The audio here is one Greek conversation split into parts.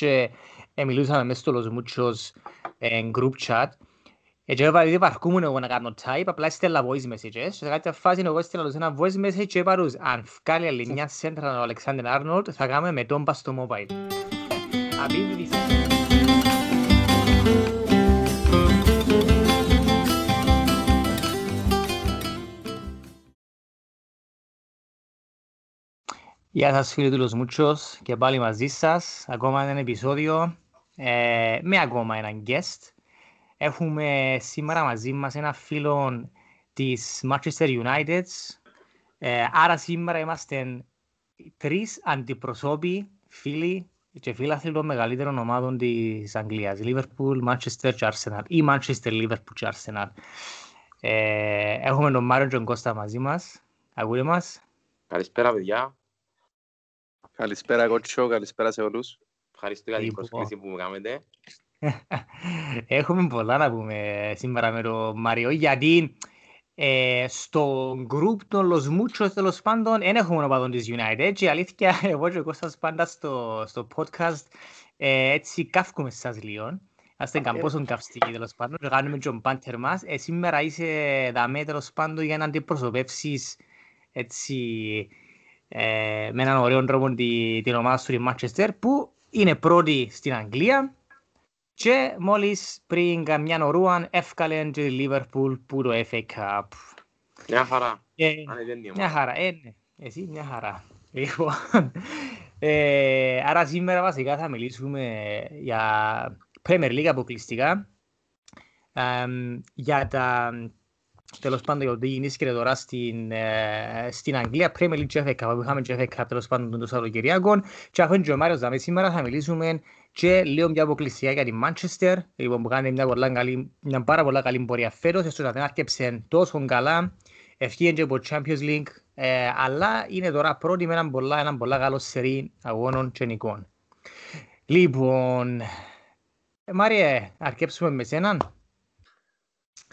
και ε, μιλούσαμε μες στο Los Muchos ε, group chat. Και έβαλα ότι παρκούμουν εγώ να κάνω type, απλά στέλνα voice messages και σε κάποια φάση εγώ στέλνα τους ένα voice message και είπα τους αν βγάλει άλλη μια σέντρα ο Αλεξάνδρ Άρνολτ θα κάνουμε με τον πας στο mobile. Απίβδη Γεια σας φίλοι του Los Muchos και πάλι μαζί σας. Ακόμα ένα επεισόδιο ε, με ακόμα έναν guest. Έχουμε σήμερα μαζί μας ένα φίλο της Manchester United. Ε, άρα σήμερα είμαστε τρεις αντιπροσώποι, φίλοι και φίλαθλοι των μεγαλύτερων ομάδων της Αγγλίας. Liverpool, Manchester και Arsenal ή Manchester, Liverpool και Arsenal. Ε, έχουμε τον Μάριο και τον Κώστα μαζί μας. Ακούτε μας. Καλησπέρα παιδιά. Καλησπέρα Κότσο, καλησπέρα σε όλους. Ευχαριστώ για την πρόσκληση που μου κάνετε. Έχουμε πολλά να πούμε σήμερα με τον Μάριο, γιατί ε, στο group των Los Muchos τέλος πάντων δεν έχουμε οπαδόν της United και αλήθεια εγώ και ο Κώστας πάντα στο, στο podcast ε, έτσι καύκουμε σας λίγο. Άστε καμπόσον καυστικοί τέλος πάντων και κάνουμε τον πάντερ μας. Ε, σήμερα είσαι δαμέ τέλος πάντων για να αντιπροσωπεύσεις έτσι ε, με έναν ωραίο τρόπο τη, την ομάδα σου, τη Manchester, που είναι πρώτη στην Αγγλία και μόλις πριν καμιά ωρούαν έφκαλε και τη Liverpool που το FA Cup. Μια χαρά. Ε, μια χαρά, ε, ναι. Εσύ μια χαρά. Λοιπόν, ε, άρα σήμερα βασικά θα μιλήσουμε για Premier League αποκλειστικά, ε, για τα τέλος πάντων για το τι γίνησκεται τώρα στην, ε, στην Αγγλία. Premier League και FA Cup. Που είχαμε και FA Cup τέλος πάντων τον Σαββατοκυριακό και αφού είναι και ο Μάριος Δαμέ σήμερα θα μιλήσουμε και λίγο μια αποκλειστικά για την Manchester. Λοιπόν, που κάνει μια, πολλά καλή, μια πάρα πολλά καλή πορεία φέτος. Έστω να δεν άρκεψε τόσο καλά. Ευχήν και από Champions League ε, αλλά είναι τώρα πρώτη με έναν πολλά, έναν πολλά καλό σερί αγώνων και νικών. Λοιπόν, Μάριε, αρκέψουμε με σέναν.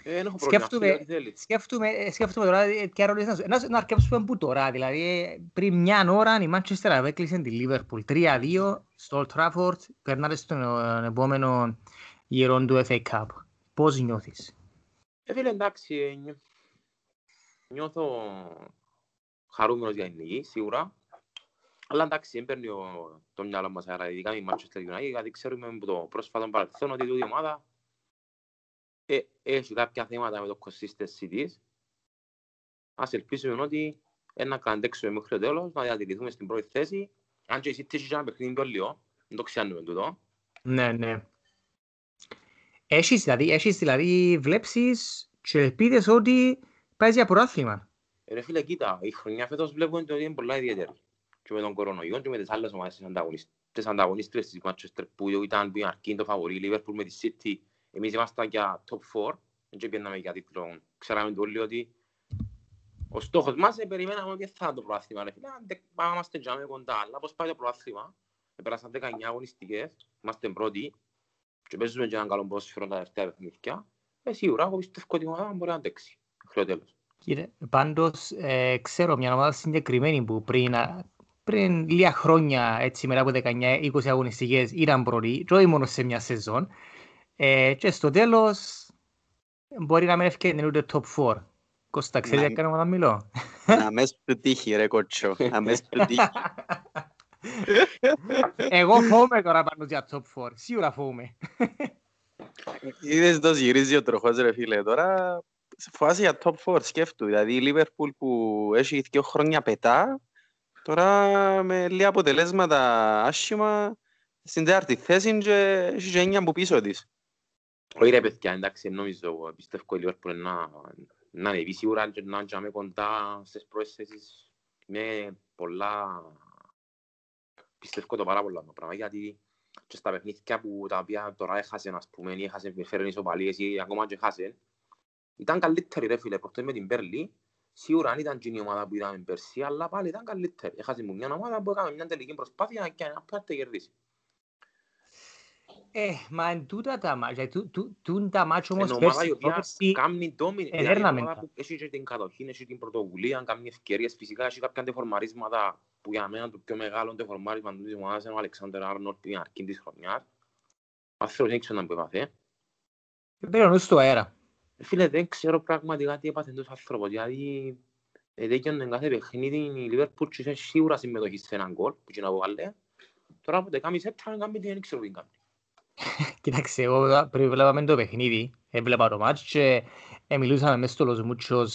Ε, σκέφτομαι, σκέφτομαι, ε, σκέφτομαι τώρα και ερωτήσεις να, να αρκέψουμε που τώρα, δηλαδή πριν μια ώρα η Manchester απέκλεισε τη Liverpool 3-2 στο Old Trafford, περνάτε στον επόμενο γύρο του FA Cup. Πώς νιώθεις; Ε, φίλε, εντάξει, νιώθω χαρούμενος για την νίκη, σίγουρα. Αλλά εντάξει, δεν παίρνει το μυαλό μας αέρα, ειδικά η Manchester United, γιατί ξέρουμε από το πρόσφατο παρελθόν ότι η ομάδα ε, έχει κάποια θέματα με το consistency της. Ας ελπίσουμε ότι να κρατέξουμε μέχρι το τέλος, να διατηρηθούμε στην πρώτη θέση. Αν και η City έχει ένα παιχνίδι πιο λίγο, δεν το ξέρουμε τούτο. Ναι, ναι. Έχεις δηλαδή, έχεις δηλαδή βλέψεις και ελπίδες ότι πάει για προάθλημα. Ε, ρε φίλε, κοίτα, η χρονιά φέτος βλέπουμε ότι είναι πολλά ιδιαίτερη. Και με τον κορονοϊό και με τις άλλες ομάδες τις ανταγωνίστρες της Manchester που ήταν πιο αρκεί το φαβορή, Liverpool με τη City εμείς ήμασταν για top 4, δεν πιέναμε για τίτλο. Ξέραμε όλοι ότι ο στόχος μας ε, περιμέναμε ότι θα το προάθλημα. Πάμε είμαστε τζάμε κοντά, αλλά πώς πάει το προάθλημα. Πέρασαν 19 αγωνιστικές, είμαστε πρώτοι και παίζουμε και έναν καλό πρόσφυρο τα τελευταία παιχνίδια. Ε, σίγουρα, εγώ πιστεύω ότι η ομάδα μπορεί να αντέξει. Μέχρι το τέλος. Κύριε, πάντως, ε, ξέρω μια ομάδα συγκεκριμένη που πριν, πριν λίγα χρόνια, έτσι μετά από 19-20 αγωνιστικές, ήταν πρώτη, και όχι μόνο σε μια σεζόν, ε, και στο τέλος μπορεί να μην ευκαιρνεί ούτε top 4. Κώστα, ξέρεις για κάνω να μιλώ; Να μες του τύχει ρε κότσο. Να μες του τύχει. Εγώ φοβούμαι τώρα πάνω για top 4. Σίγουρα φοβούμαι. Είδες τόσο γυρίζει ο τροχός ρε φίλε. Τώρα φοβάσαι για top 4 σκέφτου. Δηλαδή η Liverpool που έχει δύο χρόνια πετά τώρα με λίγα αποτελέσματα άσχημα στην τέταρτη θέση και έχει και έννοια από πίσω της. Όχι ρε παιδιά, εντάξει, νομίζω, πιστεύω η Liverpool να, να ανεβεί σίγουρα και να είναι κοντά στις πρώτες θέσεις με πολλά... Πιστεύω το πάρα πολλά το πράγμα, γιατί και στα παιχνίδια που τα οποία τώρα έχασε, ας πούμε, ή έχασε με φέρουν ισοπαλίες ή ακόμα και έχασε, ήταν καλύτερη ρε φίλε, προχτές με την Πέρλη, σίγουρα αν ήταν και η ομάδα που είδαμε πέρσι, αλλά πάλι ήταν καλύτερη. Έχασε μου μια ομάδα που έκανε μια τελική προσπάθεια και να πρέπει να κερδίσει. Ε, μα εν τούτα τα μάτια, του- του- τούν τα μάτια όμως Είναι ομάδα η πέρσι, οποία πρόπερσι, κάνει dominate, ε, δηλαδή έρναμε η ομάδα τα. που έχει και την κατοχή, έχει την πρωτοβουλία, κάνει ευκαιρίες, φυσικά έχει κάποια τεφορμαρίσματα που για μένα το πιο μεγάλο τεφορμάρισμα της ομάδας είναι ο Αλεξάνδρ Άρνολτ την αρχή της χρονιάς. Ο άνθρωπος δεν ξέρω να που έπαθε. πήρε ο νους στο αέρα. Ε, Φίλε, δεν ξέρω πραγματικά τι έπαθε τόσο άνθρωπος, γιατί ε, δέκιονε κάθε παιχνίδι η Liverpool και είχε σίγουρα συμμετοχή σε έναν γκολ που και να βγάλε. Τώρα που δεκάμιση έτρα να κάνει τι δεν ξέρω τι κάνει. Κοίταξε, εγώ πριν βλέπαμε το παιχνίδι, έβλεπα το μάτς και ε, μιλούσαμε μες στο Los Muchos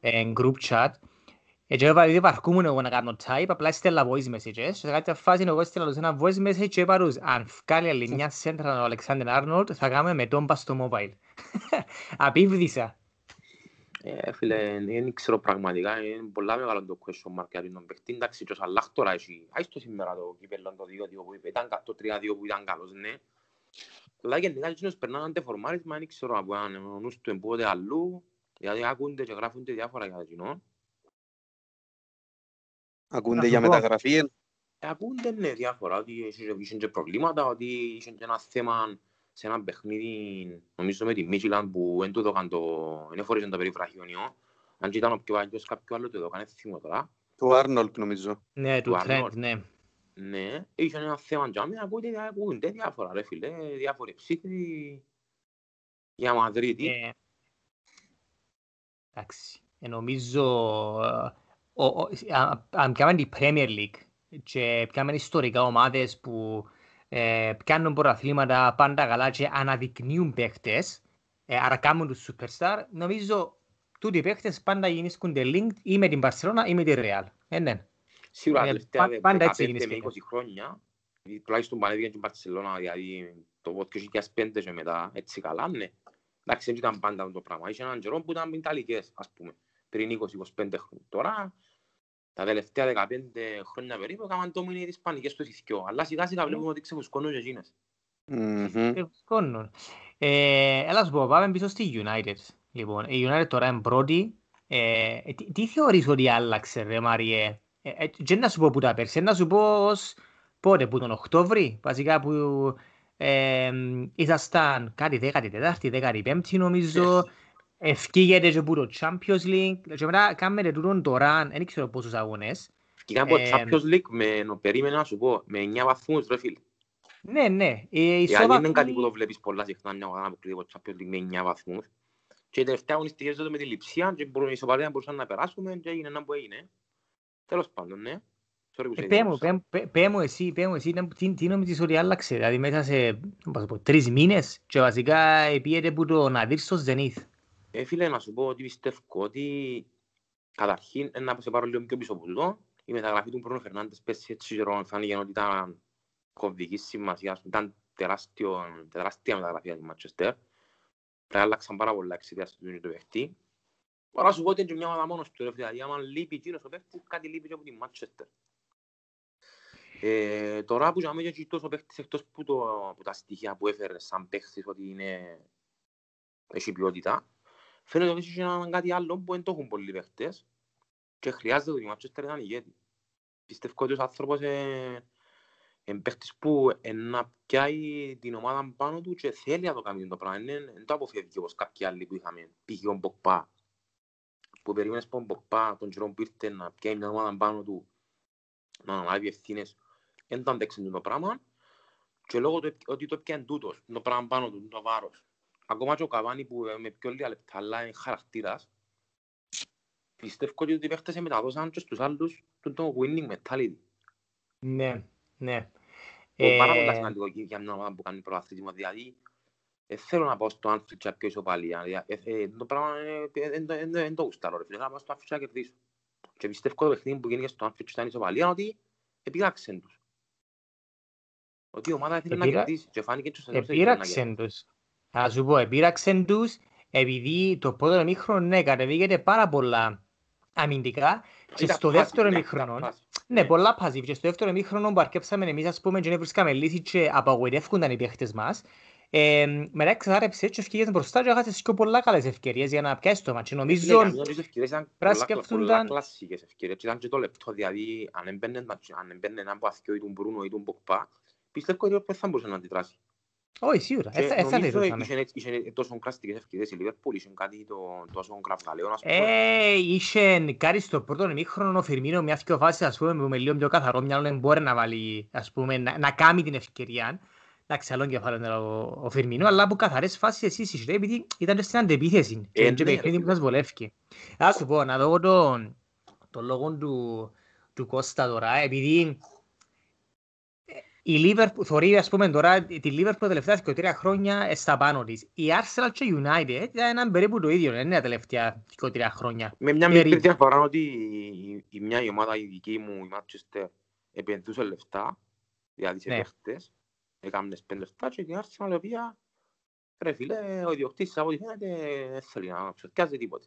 ε, group chat ε, και είπα, δεν παρκούμουν εγώ να κάνω type, απλά έστελα voice messages και σε κάποια φάση εγώ έστελα τους ένα voice message και είπα τους αν βγάλει άλλη μια σέντρα ο Αλεξάνδρ Άρνολτ θα κάνουμε με τον πας στο mobile. Απίβδησα. Ε, φίλε, δεν ξέρω πραγματικά, είναι πολλά μεγάλο το question mark για τον παιχτή. Εντάξει, και ο Σαλάχ τώρα έχει, άις το σήμερα το κύπελλο το 2-2 που είπε, ήταν κα- το 3-2 που ήταν καλός, ναι. Αλλά γενικά εκείνος περνά έναν τεφορμάρισμα, δεν ξέρω από αν ο νους του εμπόδε αλλού, γιατί ακούνται και γράφονται διάφορα για εκείνον. Ακούνται Να για σου πω. μεταγραφή. Ε, ακούνται ναι, διάφορα, ότι είχε- είχε και προβλήματα, ότι είχε και ένα θέμα σε ένα παιχνίδι, νομίζω με τη Μίτσιλαν που δεν του έδωκαν το, δεν εφορήσαν το περιφραχιόνιο. Αν και ήταν ο πιο παλιός κάποιο άλλο του έδωκαν, δεν θυμώ τώρα. Του Άρνολτ νομίζω. Ναι, του Του Trent, Arnold. ναι. Ναι, είχε ένα θέμα για μένα, ακούγεται, ακούγονται διάφορα ρε φίλε, διάφοροι ψήφοι για Μαδρίτη. Ε, Εντάξει, ε, νομίζω ε, ο- ο- α- αν πιάμε την Premier League και πιάμε ιστορικά ομάδες που ε, πιάνουν πρωταθλήματα πάντα καλά και αναδεικνύουν παίχτες, ε, άρα κάνουν τους superstar, νομίζω τούτοι οι παίχτες πάντα γίνησκονται linked ή με την Barcelona ή με τη Real. Ε, ναι. Σίγουρα ε, τα τελευταία πα- δε- πάντα έτσι 15 με γίνησκεται. 20 χρόνια, ή τουλάχιστον πανέβηκε και η Μπαρτσελώνα, δηλαδή το 2005 και μετά, έτσι καλά, ναι. Εντάξει, δεν ήταν πάντα το πράγμα. Είχε έναν καιρό που ήταν ιταλικές, ας πούμε, πριν 20-25 χρόνια. Τώρα, τα τελευταία 15 χρόνια περίπου, έκαναν το μήνυ τις Ισπανικές στο ηθικιό. Αλλά σιγά σιγά βλέπουμε ότι ξεφουσκώνουν και εκείνες. Μμμ. Ε, σκόνουν. Ε, έλα σου πω, πάμε πίσω στη United. Λοιπόν, η United τώρα είναι πρώτη. Ε, ε, τι, τι θεωρείς ότι άλλαξε ρε Μαριέ; Ε, ε, και να σου πω που τα πέρσι, να σου πω ως πότε, που τον Οκτώβρη, βασικά που ε, ήσασταν κάτι 14η, 15η νομίζω. Ευκήγεται και που το Champions League και μετά κάνετε τούτον το run, δεν ξέρω πόσους αγώνες. Και από Ε, Champions League, με, νο, περίμενα να σου πω, με 9 βαθμούς, ρε φίλε. Ναι, ναι. Ε, Γιατί ισόβαθμοι- είναι κάτι που το βλέπεις πολλά συχνά μια ομάδα που κρύβει το Champions League με 9 βαθμούς. Και η τελευταία αγωνιστική ζώδε με τη λειψία και μπορούν, η ισοπαλία μπορούσαν να περάσουμε και έγινε ένα που έγινε. Τέλος πάντων, ναι. Sorry που σε Ε, Πέ μου, διακόψα. πέ- πέ- πέ μου εσύ, πέ μου εσύ, τι- τι, τι νομίζεις ότι άλλαξε, δηλαδή μέσα σε πώς να πω, τρεις μήνες και βασικά πήγαινε που το Ναδίρ στο Zenith. Ε, φίλε, να σου πω ότι πιστεύω ότι καταρχήν, ε, να σε πάρω λίγο πιο πίσω από τούτο, η μεταγραφή του Μπρούνο Φερνάντες πέσει έτσι καιρό φάνηκε ότι ήταν κομβικής σημασίας, ήταν τεράστιο, τεράστια μεταγραφή για τη Manchester. Πρέπει άλλαξαν πάρα πολλά εξαιτίας του του παίχτη. Μπορώ να σου πω ότι είναι και μια ομάδα μόνος του, ρε φίλε, δηλαδή άμα λείπει εκείνος ο παίχτης, κάτι λείπει και από τη Manchester. Ε, τώρα που είχαμε και τόσο παίχτης εκτός που, το, που τα στοιχεία που έφερε σαν παίχτης ότι είναι, έχει ποιότητα, φαίνεται ότι έχει έναν κάτι άλλο που δεν το έχουν πολλοί παίχτες και χρειάζεται το Manchester έναν ηγέτη. Πιστεύω ότι ο άνθρωπος είναι είναι παίχτης που ε, να πιάει την ομάδα πάνω του και θέλει να το κάνει το πράγμα. Είναι- Δεν το αποφεύγει όπως κάποιοι άλλοι που είχαμε. Πήγε ο Μποκπά. Που περίμενες τον Μποκπά, τον καιρό που ήρθε να πιάει μια ομάδα πάνω του, να αναλάβει ευθύνες. Δεν το αντέξε το πράγμα. Και λόγω του ότι το πιάνε τούτος, το πράγμα πάνω του, το βάρος. Ακόμα και ο Καβάνι που ε, με πιο λίγα λεπτά, αλλά είναι χαρακτήρας. Πιστεύω ότι οι παίχτες μεταδώσαν και στους άλλους το το winning mentality. Ναι, ναι. Το πάρα πολύ Ε, σημαντικό και για μια ομάδα που κάνει προαθλητισμό. Δηλαδή, δεν θέλω να πάω στο Anfield και να πιω ισοπαλία. Δηλαδή, ε, ε, το πράγμα ε, ε, δεν το- δεν το- δεν το γουστάρω. ρε φίλε. Θέλω να πάω στο Anfield και να κερδίσω. Και πιστεύω το παιχνίδι που γίνει στο Anfield και ήταν ισοπαλία ότι επειράξεν τους. Ότι η ομάδα ήθελε να Επειρα- κερδίσει και φάνηκε και στο τέλος ότι ήθελε να κερδίσει. Επείραξεν τους. Θα σου πω, επείραξεν τους επειδή το πρώτο ημίχρονο ναι, κατεβήκεται πάρα πολλά αμυντικά και Ήταν στο passive, δεύτερο ναι, ημίχρονο ήταν passive. Ναι, πολλά passive. Και στο δεύτερο ημίχρονο που αρκέψαμε εμείς, ας πούμε, και δεν βρίσκαμε λύση και απογοητεύκονταν οι παίχτες μας. Ε, μετά εξάρεψε και ευκαιρίες μπροστά και έχασες και πολλά καλές ευκαιρίες για να πιάσεις το μάτσι. Φίλε, Νομίζω, καμιά τις ευκαιρίες ήταν πρέπει να πολλά- σκεφτούνταν- πολλά κλασσικές ευκαιρίες. Και Ήταν και το λεπτό, δηλαδή αν έμπαινε αν έμπαινε έναν που αθκιό ή τον Μπρούνο ή τον Ποκπά, πιστεύω ότι δεν θα μπορούσε να αντιδράσει. Όχι, σίγουρα. Και Ε, θα- ε, θα νομίζω θεωρούσαμε. είχε- είχε τόσο κραστικές ευκαιρίες η Liverpool, είχε κάτι το- τόσο κραυγαλαίο, ας πούμε. Ε, είχε κάτι στο πρώτο ημίχρονο ο Φιρμίνο μια δυο φάσεις ας πούμε με λίγο πιο καθαρό μυαλό δεν μπορεί να βάλει ας πούμε να, να κάνει την ευκαιρία Εντάξει, άλλο κεφάλαιο είναι ο, ο Φιρμίνο, αλλά από καθαρές φάσεις εσείς είσαι, επειδή ήταν και στην αντεπίθεση και Ε, και ναι, ρε παιχνίδι που φίλε. σας βολεύει. Να σου πω, να δω τον, τον λόγο του, του Κώστα τώρα, επειδή ε, η Liverpool, θωρεί ας πούμε τώρα τη Liverpool τα τελευταία και τρία χρόνια ε, στα πάνω της. Η Arsenal και η United ήταν περίπου το ίδιο, δεν είναι τα τελευταία και τρία χρόνια. Με μια Και μικρή ρί- διαφορά ότι η- η μια η ομάδα η δική μου, η Manchester, επενδύσε λεφτά, δηλαδή σε Ναι. παίχτες, έκαμνες πέντε λεφτά και η Arsenal η οποία, ρε φίλε, ο ιδιοκτήτης από ό,τι φαίνεται δεν θέλει να ψωθιάζει τίποτε.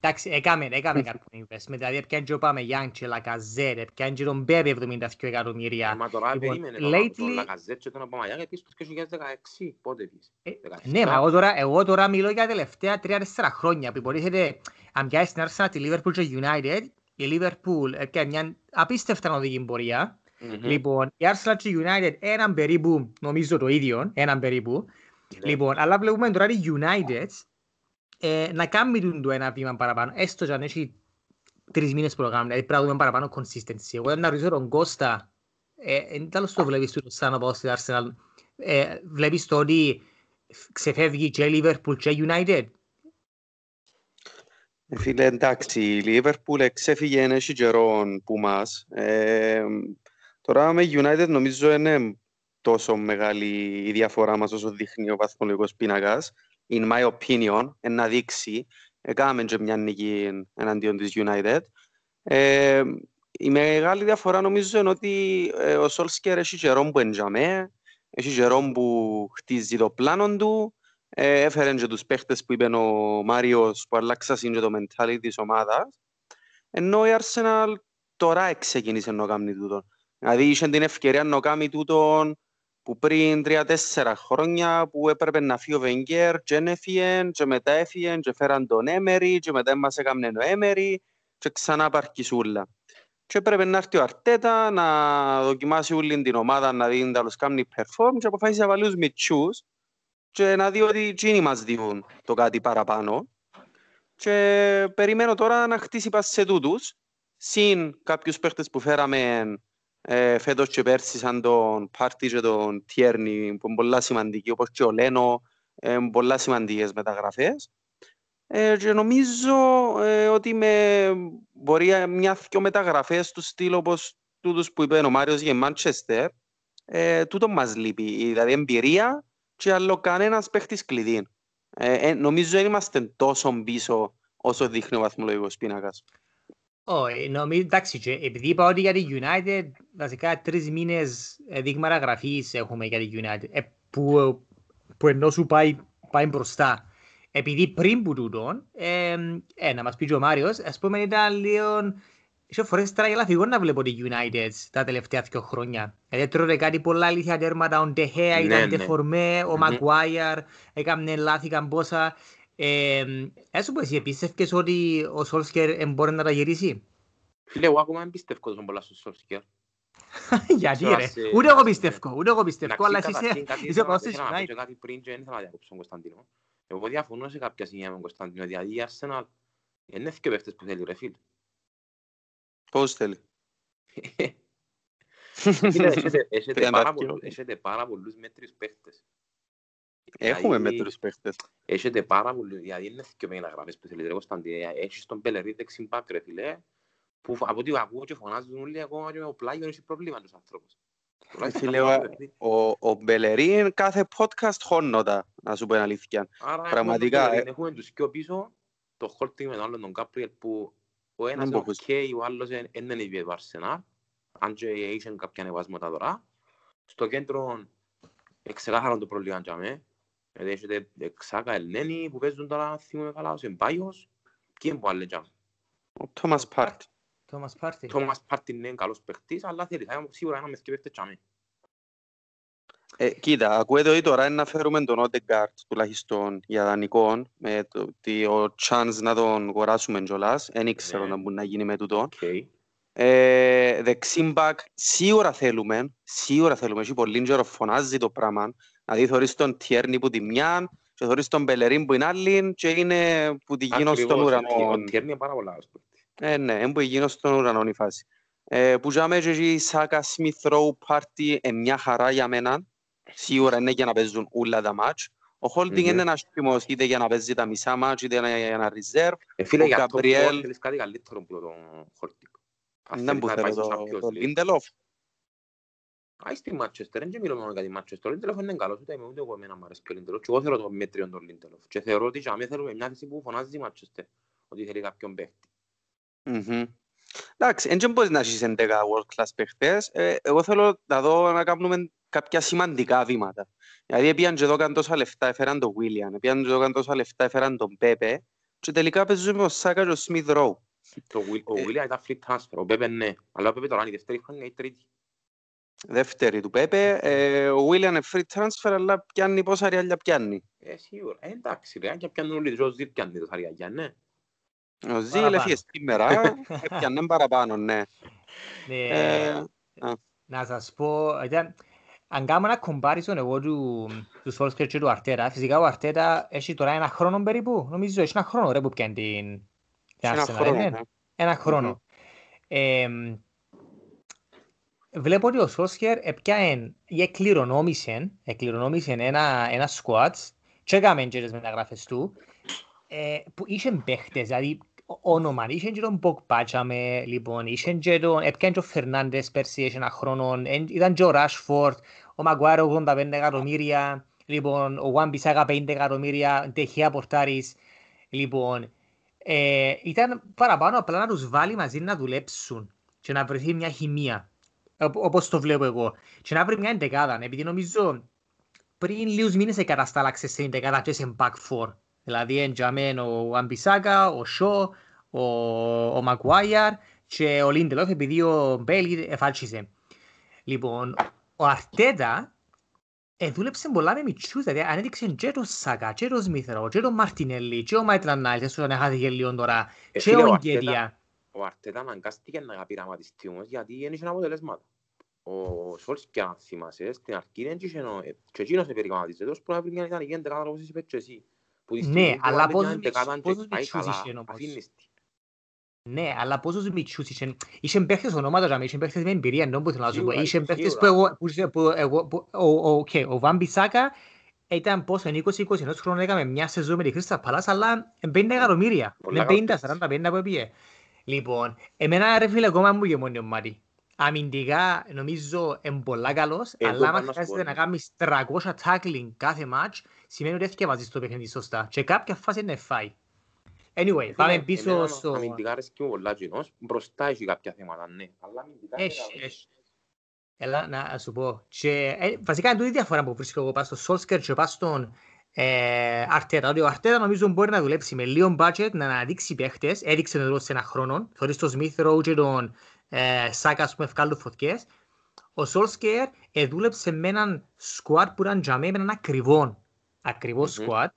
Εντάξει, έκαμε, έκαμε κάποιο investment, δηλαδή έπιαν και ο Παμεγιάν και Λακαζέρ, έπιαν και τον Μπέπε 72 εκατομμύρια. Μα τώρα λοιπόν, περίμενε τον- lately- τον Λακαζέτ και τον Απαμαγιάν επίσης το 2016, πότε επίσης. Ε, 17. Ναι, μα εγώ τώρα, εγώ τώρα μιλώ για τα τελευταία 3-4 χρόνια που υποτίθεται αν πιάσεις την Arsenal, τη Liverpool και η United, η Liverpool έπιανε μια απίστευτα οδηγή πορεία. Μμμ. Λοιπόν, η Arsenal και η United έναν περίπου, νομίζω το ίδιο, έναν περίπου. Ναι. Λοιπόν, αλλά βλέπουμε τώρα οι United ε, να κάνουν το ένα βήμα παραπάνω, έστω και αν έχει τρεις μήνες προγράμμα, δηλαδή πρέπει να δούμε παραπάνω consistency. Εγώ να ρωτήσω τον Κώστα, ε, εν τέλος το βλέπεις του σαν να πάω στην Arsenal, ε, βλέπεις το ότι ξεφεύγει και η Liverpool και η United; Ε, Φίλε, εντάξει, η Liverpool εξέφυγε έχει καιρό που μας. Ε, τώρα με United νομίζω είναι τόσο μεγάλη η διαφορά μας όσο δείχνει ο βαθμολογικός πίνακας. In my opinion, ε, να δείξει. Έκαναμε και μια νίκη εναντίον της United. Ε, η μεγάλη διαφορά νομίζω είναι ότι ε, ο Solskjaer έχει καιρό που εντιαμέ, έχει καιρό που χτίζει το πλάνο του, ε, έφερε και τους παίχτες που είπε ο Μάριος που αλλάξασαν και το mentality της ομάδας. Ενώ η Arsenal τώρα ξεκίνησε να κάνει τούτο. Δηλαδή είχε την ευκαιρία να κάνει τούτο που πριν τρία-τέσσερα χρόνια που έπρεπε να φύγει ο Βενγκέρ και δεν έφυγε και μετά έφυγε και φέραν τον Έμερι και μετά μας έκαμνε ο Έμερι και ξανά παρκισούλα. Και έπρεπε να έρθει ο Αρτέτα να δοκιμάσει όλη την ομάδα να δει να τους κάνει perform και αποφάσισε να βάλει τους μητσούς και να δει ότι εκείνοι μας δίνουν το κάτι παραπάνω. Και περιμένω τώρα να χτίσει πας σε τούτους, συν κάποιους παίχτες που φέραμε ε, φέτος και πέρσι σαν τον Πάρτι και τον Τιέρνι που είναι πολλά σημαντικοί, όπως και ο Λένο, ε, πολλά σημαντικές μεταγραφές. Ε, και νομίζω ε, ότι με μπορεί μια δυο μεταγραφές του στυλ όπως τούτους που είπε ο Μάριος για Μάντσεστερ, ε, τούτο μας λείπει, δηλαδή εμπειρία και άλλο κανένας παίχτης κλειδί. Ε, ε, νομίζω δεν είμαστε τόσο πίσω όσο δείχνει ο βαθμολογικός πίνακας. Όχι, νομίζω, εντάξει, και επειδή είπα ότι για τη United, βασικά τρεις μήνες ε, δείγματα γραφής έχουμε για τη United, ε, που, που ενώ σου πάει, πάει μπροστά. Επειδή πριν που τούτον, ε, ε, να μας πει και ο Μάριος, ας πούμε ήταν λίγο... Είχε φορές τώρα για φυγό να βλέπω τη United τα τελευταία δύο χρόνια. Δηλαδή τρώτε κάτι πολλά αλήθεια τέρματα, ο Ντεχέα Ναι, ήταν ναι. τεφορμέ, ο Μμμ. Μαγκουάιαρ, έκαμνε λάθη καμπόσα. Ε, ε, σου πω εσύ, επίστευκες ότι ο Σόλσκερ μπορεί να τα γυρίσει; Φίλε, εγώ ακόμα δεν πιστεύω τόσο πολλά στο Solskjaer. Γιατί Ξέρω, ρε, ας, ε, ούτε εγώ ας, πιστεύω, ούτε εγώ πιστεύω, αλλά εσύ Εντάξει, είσαι, καταρχήν κάτι είσαι ήθελα να- πάω στη ήθελα να πω United. και κάτι πριν και δεν ήθελα να διακόψω τον Κωνσταντίνο. Εγώ διαφωνώ σε κάποια σημεία με τον Κωνσταντίνο, δηλαδή η Arsenal είναι και παίχτες που θέλει ρε φίλε. Πώς θέλει; Φίλε, έχετε- έχετε Τριάντα πάρα δυο. πολλούς- έχετε πάρα πολλούς μέτριους παίχτες. Έχουμε Δηλαδή, μέτρους παίχτες. Έχετε πάρα πολλούς, δηλαδή είναι και μεταγραφές που θέλετε ρε Κωνσταντίνε. Έχεις τον Πελερή δεξιμπάκ ρε φίλε, που από ό,τι ακούω και φωνάζουν όλοι ακόμα και με ο πλάγιος έχει πρόβλημα τους ανθρώπους. Τουλάχιστον Φίλε, αυτό ο- το παιχνίδι. Ο, ο Μπελερίν κάθε podcast χώνοντα, να σου πω την αλήθεια. Άρα Πραγματικά, έχουμε, τον ε. Πελερίν, έχουμε τους πιο πίσω, το Χόλτινγκ με τον άλλον τον Κάπριελ που ο ένας Δεν είναι μπορείς. οκ, ο άλλος δεν είναι η του Αρσενάλ, αν και είχε κάποια ανεβάσματα τώρα. Στο κέντρο εξεκάθαραν το πρόβλημα για μέ. Δηλαδή έχετε Ξάκα, Ελνένι που παίζουν τώρα, θυμούμαι καλά, ο Σεμπάιος. Ποιοι είναι που άλλοι για μέ. Ο Τόμας Πάρτ. Τόμας Πάρτι. Τόμας Πάρτιν είναι καλός παίχτης, αλλά θέλει θα είναι σίγουρα ένα με δύο παίχτες για μέ. Ε, κοίτα, ακούετε ότι τώρα είναι να φέρουμε τον Όντεγκαρντ τουλάχιστον για δανεικών με το ότι ο chance να τον αγοράσουμε κιόλας. Δεν ήξερα Ναι. να μπορεί να γίνει με τούτο. Οκ. Ε, δεξί μπακ σίγουρα θέλουμε, σίγουρα θέλουμε, έχει πολύ καιρό φωνάζει το πράγμα. Δηλαδή θωρείς τον Τιέρνη που τη μια και θωρείς τον Μπελερίν που είναι άλλη και είναι που τη γη ως στον Ακριβώς, ουρανό. Ο Tierney είναι πάρα πολλά. ας πούμε. Ε, ναι, είναι που γη ως στον ουρανό η φάση. Ε, που τζάμε και εκεί Σάκα Σμιθ Ρόου πάρτι ε, μια χαρά για μένα. Σίγουρα είναι για να παίζουν όλα τα μάτς. Ο Χόλντινγκ Μμμ. είναι ένας τίμιος είτε για να παίζει τα μισά μάτς είτε για ένα reserve. Ε, φίλε, Ο για top Γκαμπριέλ- four θέλεις κάτι καλύτερο που τον Χόλντινγκ. Αν Δεν θέλεις που να θέλω πάει στο το, Champions το League. Λίντελοφ. Α, στη Μάτσεστερ, δεν μιλώ μόνο για τη Μάτσεστερ. Ο Λίντελοφ είναι καλός, ούτε είμαι ούτε εγώ εμένα μου αρέσει και ο Λίντελοφ. Και εγώ θέλω το μέτριο τον Λίντελοφ. Και θεωρώ ότι για μένα θέλουμε μια θέση που φωνάζει η Μάτσεστερ. Ότι θέλει κάποιον παίχτη. Μμμ. Εντάξει, δεν μπορείς να έχεις 11 world class παίχτες. Ε, εγώ θέλω να δω να κάνουμε κάποια σημαντικά βήματα. Δηλαδή πήγαν και εδώ καν τόσα λεφτά, έφεραν τον William, πήγαν και εδώ καν τόσα λεφτά, έφεραν τον Πέπε και τελικά παίζουμε ο Σάκα και ο Smith Rowe. Το Will- Ο Ε. William ήταν free transfer, ο Πέπε ναι. Αλλά ο Πέπε τώρα είναι η δεύτερη χρονιά ή η τρίτη. Δεύτερη του Πέπε, ε, ο William είναι free transfer, αλλά πιάνει πόσα ριάλια πιάνει. Ε, σίγουρα. Ε, εντάξει, ρε, αν και πιάνουν όλοι, ο Ζιρ πιάνει το Σαριαγιά, ναι. Ο Ζήλ Παραπάνω. έφυγε σήμερα, πιάνε παραπάνω, ναι. Ε, Ε, να σας πω, ήταν, αν κάνουμε ένα comparison εγώ του, τους Solskjaer και του Αρτέτα, φυσικά ο Αρτέτα έχει τώρα ένα χρόνο περίπου, νομίζω έχει ένα χρόνο ρε που πιάνει την, την σε ένα Arsenal, χρόνο, είναι. ναι. Ένα χρόνο. Ε, βλέπω ότι ο Solskjaer έπιανε ή εκληρονόμησε, εκληρονόμησε ένα, ένα squad. Και έκαμε και τις μεταγραφές του. Ε, που είχε παίχτες, δηλαδή ο- όνομα, είχε και τον Ποκπάτσαμε, λοιπόν, είχε και τον, έπιανε και ο Φερνάντες πέρσι, είχε ένα χρόνο, εν- ήταν και ο Ράσφορτ, ο Μαγκουάρο 85 εκατομμύρια, λοιπόν, ο Βαν Μπισάκα 50 εκατομμύρια, τεχεία πορτάρις, λοιπόν, ε, ήταν παραπάνω απλά να τους βάλει μαζί να δουλέψουν και να βρεθεί μια χημεία, οπ- όπως το βλέπω εγώ, και να βρει μια εντεκάδα, επειδή νομίζω πριν λίγους μήνες εγκαταστάλαξε στην εντεκάδα και σε back four. Δηλαδή εντιαμέν ο Αμπισάκα, ο Σο, ο, ο Μακουάιαρ και ο Λίντελοφ επειδή ο Μπέλ εφάλτσισε. Λοιπόν, ο Αρτέτα ε, δούλεψε πολλά με μητσούς, δηλαδή ανέδειξε και τον Σάκα, και τον Σμίθρο, και τον Μαρτινέλli, και ο Μάιτλαν Νάιλς, έστω να χάθηκε λίγο τώρα, Ε, και φίλε, ο ο Γκέτια. Ο Αρτέτα αναγκάστηκε να πειραματιστεί όμως γιατί δεν είχε αποτελέσματα. Ο Σόλσκι, αν θυμάσαι, στην αρχή δεν είχε νο- ε, και εκείνος επεριγραμματίζεται, ως που να βρει μια ιδανική εντεκάδα όπως είπες και εσύ. Που τη Ναι, στιγμή που αλλά βάλεις πόσους μια εντεκάδα μητσ- και πόσους πάει μητσούς καλά, είχε όμως. αφήνεις τη. Ναι, αλλά πόσους μητσούς είχαν. Είχαν παίχτες ονόματα, δηλαδή, είχαν παίχτες με εμπειρία, ενώ που θέλω να σου πω. Σίγουρα, Είχαν παίχτες που σίγουρα. εγώ, που, είχε- που εγώ, που, ο, ο, οκ, ο Βαν Μπισάκα ήταν πόσο, 20-20 ενός χρόνου έκαμε μια σεζόν με τη Κρίστα Παλάς, αλλά 50 εκατομμύρια. Πολλά Με 50, καλός 40, 50 που έπιε. Λοιπόν, εμένα ρε φίλε ακόμα μου γεμώνει ο Μάτι. Αμυντικά νομίζω είναι πολλά καλός, Ε, αλλά το άμα πάνω σου χρειάζεται να πω, κάνεις 300 tackling κάθε match, σημαίνει ότι έφυγε βάζεις το παιχνίδι σωστά. Και κάποια φάση είναι φάει. Anyway, πάμε Φίλε, πίσω εμένα στο... Αμυντικά αρέσκει μου πολλά κοινός, μπροστά έχει κάποια θέματα, ναι. Αλλά αμυντικά είναι Έχει, καλός. έχει. Έλα να σου πω. Και, ε, βασικά είναι τούτη η διαφορά που βρίσκω εγώ πάνω στο Solskjaer και πάνω στον ε, Αρτέτα. Ότι ο Αρτέτα νομίζω μπορεί να δουλέψει με λίγο budget, να αναδείξει παίχτες. Έδειξε εδώ σε ένα χρόνο. Θωρείς τον Smith Rowe και τον ε, Σάκα, ας πούμε, βγάλουν φωτιές. Ο Solskjaer ε, δούλεψε με έναν squad που ήταν για μένα, με έναν ακριβό, ακριβός Μμμ. squad,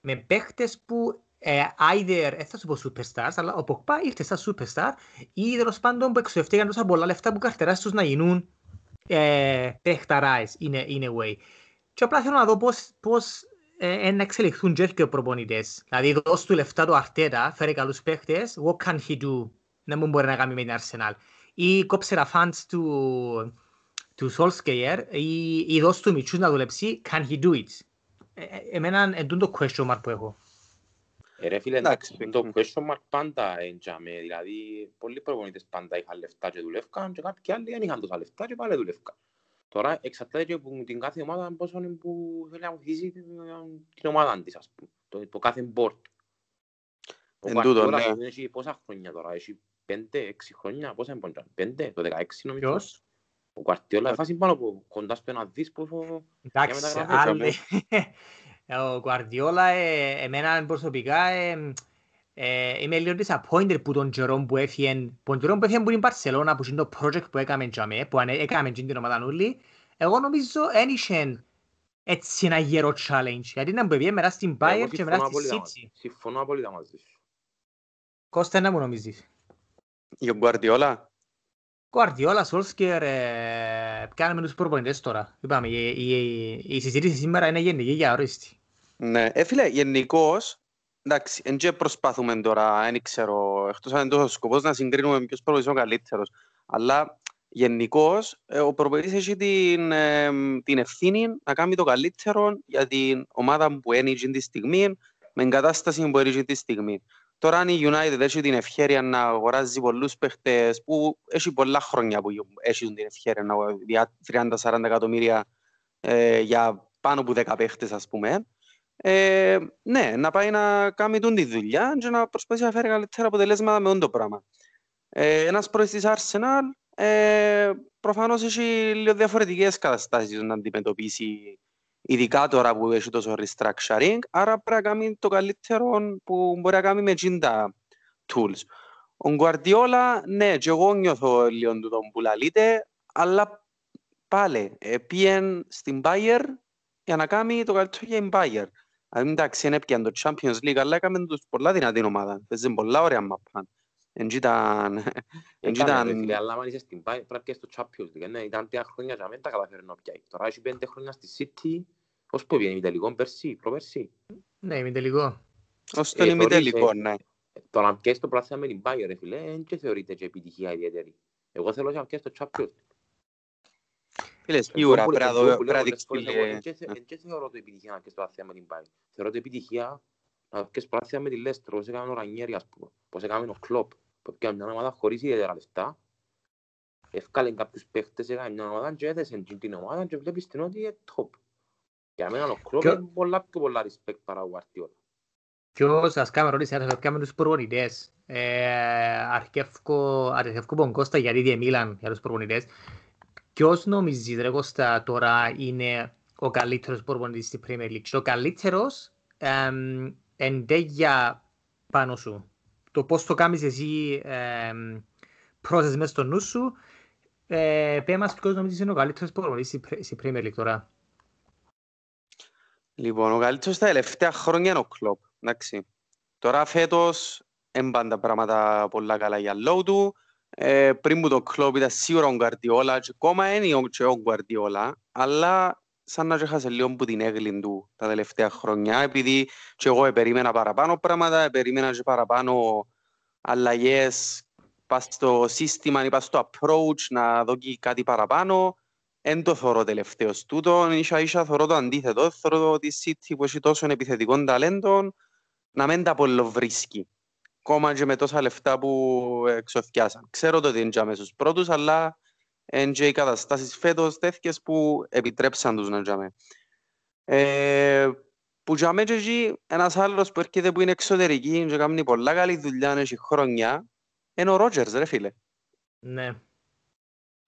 με παίχτες που ε, either, δεν θα σου πω superstars, αλλά ο Ποκπά ήρθε σαν superstar ή τέλος πάντων που εξοδευτήκαν τόσα πολλά λεφτά που καρτεράς τους να γίνουν ε, παιχταράες in a, in a way. Και απλά θέλω να δω πώς, πώς ε, ε, να εξελιχθούν και οι προπονητές. Δηλαδή δώσ' του λεφτά του Αρτέτα, φέρει καλούς παίχτες, what can he do, να μην μπορεί να κάνει με την Arsenal. Ή κόψε τα fans του, του Solskjaer ή, ή δώσ' του μητσούς να δουλέψει, can he do it; Ε, ε, εμένα είναι το question mark που έχω. Ε, ρε φίλε, Εντάξει, εντάξει, το μμ. question mark πάντα έντιαμε, δηλαδή πολλοί προπονητές πάντα είχαν λεφτά και δουλεύκαν και κάποιοι άλλοι δεν είχαν τόσα λεφτά και πάλι δουλεύκαν. Τώρα εξαρτάται και από την κάθε ομάδα πόσο είναι που θέλει να βοηθήσει την, την ομάδα της, ας πούμε, το, το κάθε board. Ο Εν τούτο, Guardiola ναι. έχει πόσα χρόνια τώρα, έχει πέντε, έξι χρόνια, πόσα είναι πόντια, πέντε, το 16 νομίζω. Ποιος; Ο Guardiola φάση πάνω από κοντά στο ένα δις πόσο... Εντάξει, μεταγραφές, άλλοι. Ο Guardiola, ε, εμένα προσωπικά, ε, ε, είμαι λίγο disappointed που τον Τζερόμ που έφυγε, που τον Τζερόμ που έφυγε που είναι η Μπαρσελώνα, που είναι το project που έκαμε τζαμέ, που ανε- έκαμε τζιν την ομάδα νουλή, εγώ νομίζω δεν είχε έτσι ένα γερό challenge, γιατί να μπορεί μετά στην Εγώ Bayern και συμφωνώ μετά στη απόλυτα City. μαζί- Συμφωνώ απόλυτα μαζί σου. Κώστα, να μου νομίζεις. Για ο Γκουαρδιόλα. Guardiola, Solskjaer, ε, κάνουμε τους προπονητές τώρα. Είπαμε, η, η, η συζήτηση σήμερα είναι γενική για ορίστη. Ναι, ε, φίλε, γενικώς, εντάξει, εν και προσπαθούμε τώρα, δεν ξέρω, εκτός αν είναι τόσο σκοπός να συγκρίνουμε με ποιος προπονητής είναι ο καλύτερος. Αλλά γενικώς, ε, ο προπονητής έχει την, ε, την ευθύνη να κάνει το καλύτερο για την ομάδα που είναι εκείνη τη στιγμή, με εγκατάσταση που είναι εκείνη τη στιγμή. Τώρα αν η United έχει την ευχαίρεια να αγοράζει πολλούς παίχτες που έχει πολλά χρόνια που έχει την ευχαίρεια να αγοράζει 30-40 εκατομμύρια ε, για πάνω από 10 παίχτες ας πούμε, ε, ναι, να πάει να κάνει τον τη δουλειά και να προσπαθήσει να φέρει καλύτερα αποτελέσματα με το πράγμα. Ε, ένας πρόεδρος της Arsenal ε, προφανώς έχει λίγο διαφορετικές καταστάσεις να αντιμετωπίσει ειδικά τώρα που έχει τόσο restructuring, άρα πρέπει να κάνει το καλύτερο που μπορεί να κάνει με τα tools. Ο Guardiola, ναι, και εγώ νιώθω λίγο του τον που λαλείτε, αλλά πάλι ε, πήγαινε στην Bayer για να κάνει το καλύτερο για την Bayer. Αν εντάξει, είναι πια το Champions League, αλλά έκαμε τους πολλά δυνατή ομάδα. Παίζει πολλά ωραία μαπάν. Εν ήταν... Εν ήταν... Αλλά αν είσαι στην Bayer, πρέπει και στο Champions League. Ναι, ήταν τρία χρόνια και δεν τα καταφέρει να πιάει. Τώρα έχει πέντε χρόνια στη City, Πώς που πήγαινε ημιτελικό, πέρσι, προπέρσι; Ναι, ημιτελικό. Ως το ημιτελικό, ναι. Το να πιέσεις το πράθυμα με την Bayer, ρε φίλε, δεν και θεωρείται και επιτυχία ιδιαίτερη. Εγώ θέλω να πιέσεις το Champions. Φίλε, σίγουρα πρέπει να δείξεις Δεν και θεωρώ το επιτυχία να πιέσεις το πράθυμα με την Bayer. Θεωρώ το επιτυχία να πιέσεις το πράθυμα με την Leicester, όπως έκαμε ο Ρανιέρη, ας πούμε, όπως έκαμε ο Κλόπ, που έκανε μια ομάδα χωρίς ιδιαίτερα λεφτά, ευκάλεν κάποιους παίχτες, έκανε μια ομάδα και έδεσαι την ομάδα και βλέπεις την ότι είναι top. Για μένα ο Κλόπ είναι πολλά πιο πολλά respect παρά ο Γουαρτιόλα. Ποιος, ας κάνουμε ρώτηση, ας κάνουμε τους προπονητές. Αρχεύκω τον Κώστα γιατί είναι Μίλαν για τους προπονητές. Ποιος νομίζεις ρε Κώστα τώρα είναι ο καλύτερος προπονητής στην Premier League. Και ο καλύτερος εντέγια πάνω σου. Το πώς το κάνεις εσύ πρόσθεσες μέσα στο νου σου. Ε, πέ μας ποιος νομίζεις είναι ο καλύτερος προπονητής στην Premier League τώρα; Λοιπόν, ο καλύτερος τα τελευταία χρόνια είναι ο Κλόπ. Εντάξει. Τώρα φέτος έμπαν τα πράγματα πολλά καλά για λόγω του. Ε, πριν που το Κλόπ ήταν σίγουρα ο Γκαρδιόλα και ακόμα είναι και ο Γκαρδιόλα, αλλά σαν να έχασε λίγο που την έγκλη του τα τελευταία χρόνια, επειδή και εγώ περίμενα παραπάνω πράγματα, περίμενα και παραπάνω αλλαγές πας στο σύστημα ή πας στο approach να δω κάτι παραπάνω Εν το θωρώ τελευταίος τούτο, ίσα ίσα θωρώ το αντίθετο, θωρώ ότι η City που έχει τόσο επιθετικών ταλέντων να μην τα πολλοβρίσκει. Κόμμα και με τόσα λεφτά που εξοφιάσαν. Ξέρω το ότι είναι για στους πρώτους, αλλά είναι και οι καταστάσεις φέτος τέτοιες που επιτρέψαν τους να τζάμε. Ε, που τζάμε και εκεί ένας άλλος που έρχεται που είναι εξωτερική και κάνει πολλά καλή δουλειά, έχει χρόνια, είναι ο Ρότζερς ρε φίλε. Ναι.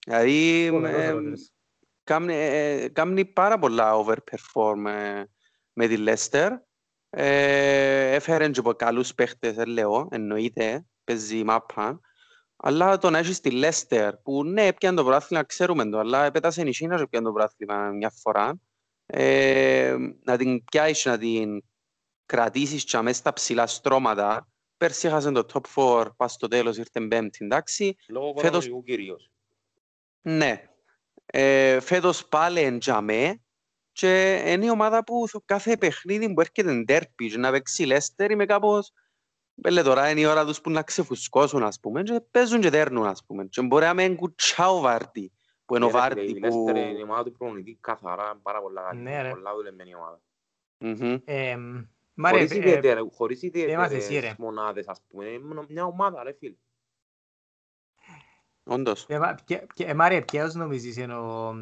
Δηλαδή, κάνει, κάνει πάρα πολλά overperform ε, με τη Leicester. Ε, έφερε και από καλούς παίχτες, ε, λέω, εννοείται, παίζει μάπα. Αλλά το να έχεις τη Leicester, που ναι, έπιανε το πράθλημα, ξέρουμε το, αλλά έπετασε η China και έπιανε το πράθλημα μια φορά. Ε, να την πιάσεις, να την κρατήσεις και μέσα στα ψηλά στρώματα. Πέρσι έχασε το top 4, πας στο τέλος, ήρθε πέμπτη, εντάξει. Λόγω Φέτος... κυρίως. Ναι, ε, φέτος πάλι εντιαμέ και είναι η ομάδα που κάθε παιχνίδι που έρχεται εντέρπι και να παίξει Λέστερ είμαι κάπως Πέλε τώρα είναι η ώρα τους που να ξεφουσκώσουν ας πούμε και παίζουν και δέρνουν ας πούμε και μπορεί να μην κουτσάω Βάρτι που είναι ο Βάρτι που... Η Λέστερ είναι η ομάδα του προπονητή καθαρά πάρα πολλά καλή, ναι, πολλά δουλεμένη ομάδα. Χωρίς ιδιαίτερες μονάδες ας πούμε, είναι μια ομάδα ρε φίλε. Όντως. Ε, Μάρια, ποιος νομίζεις είναι ο...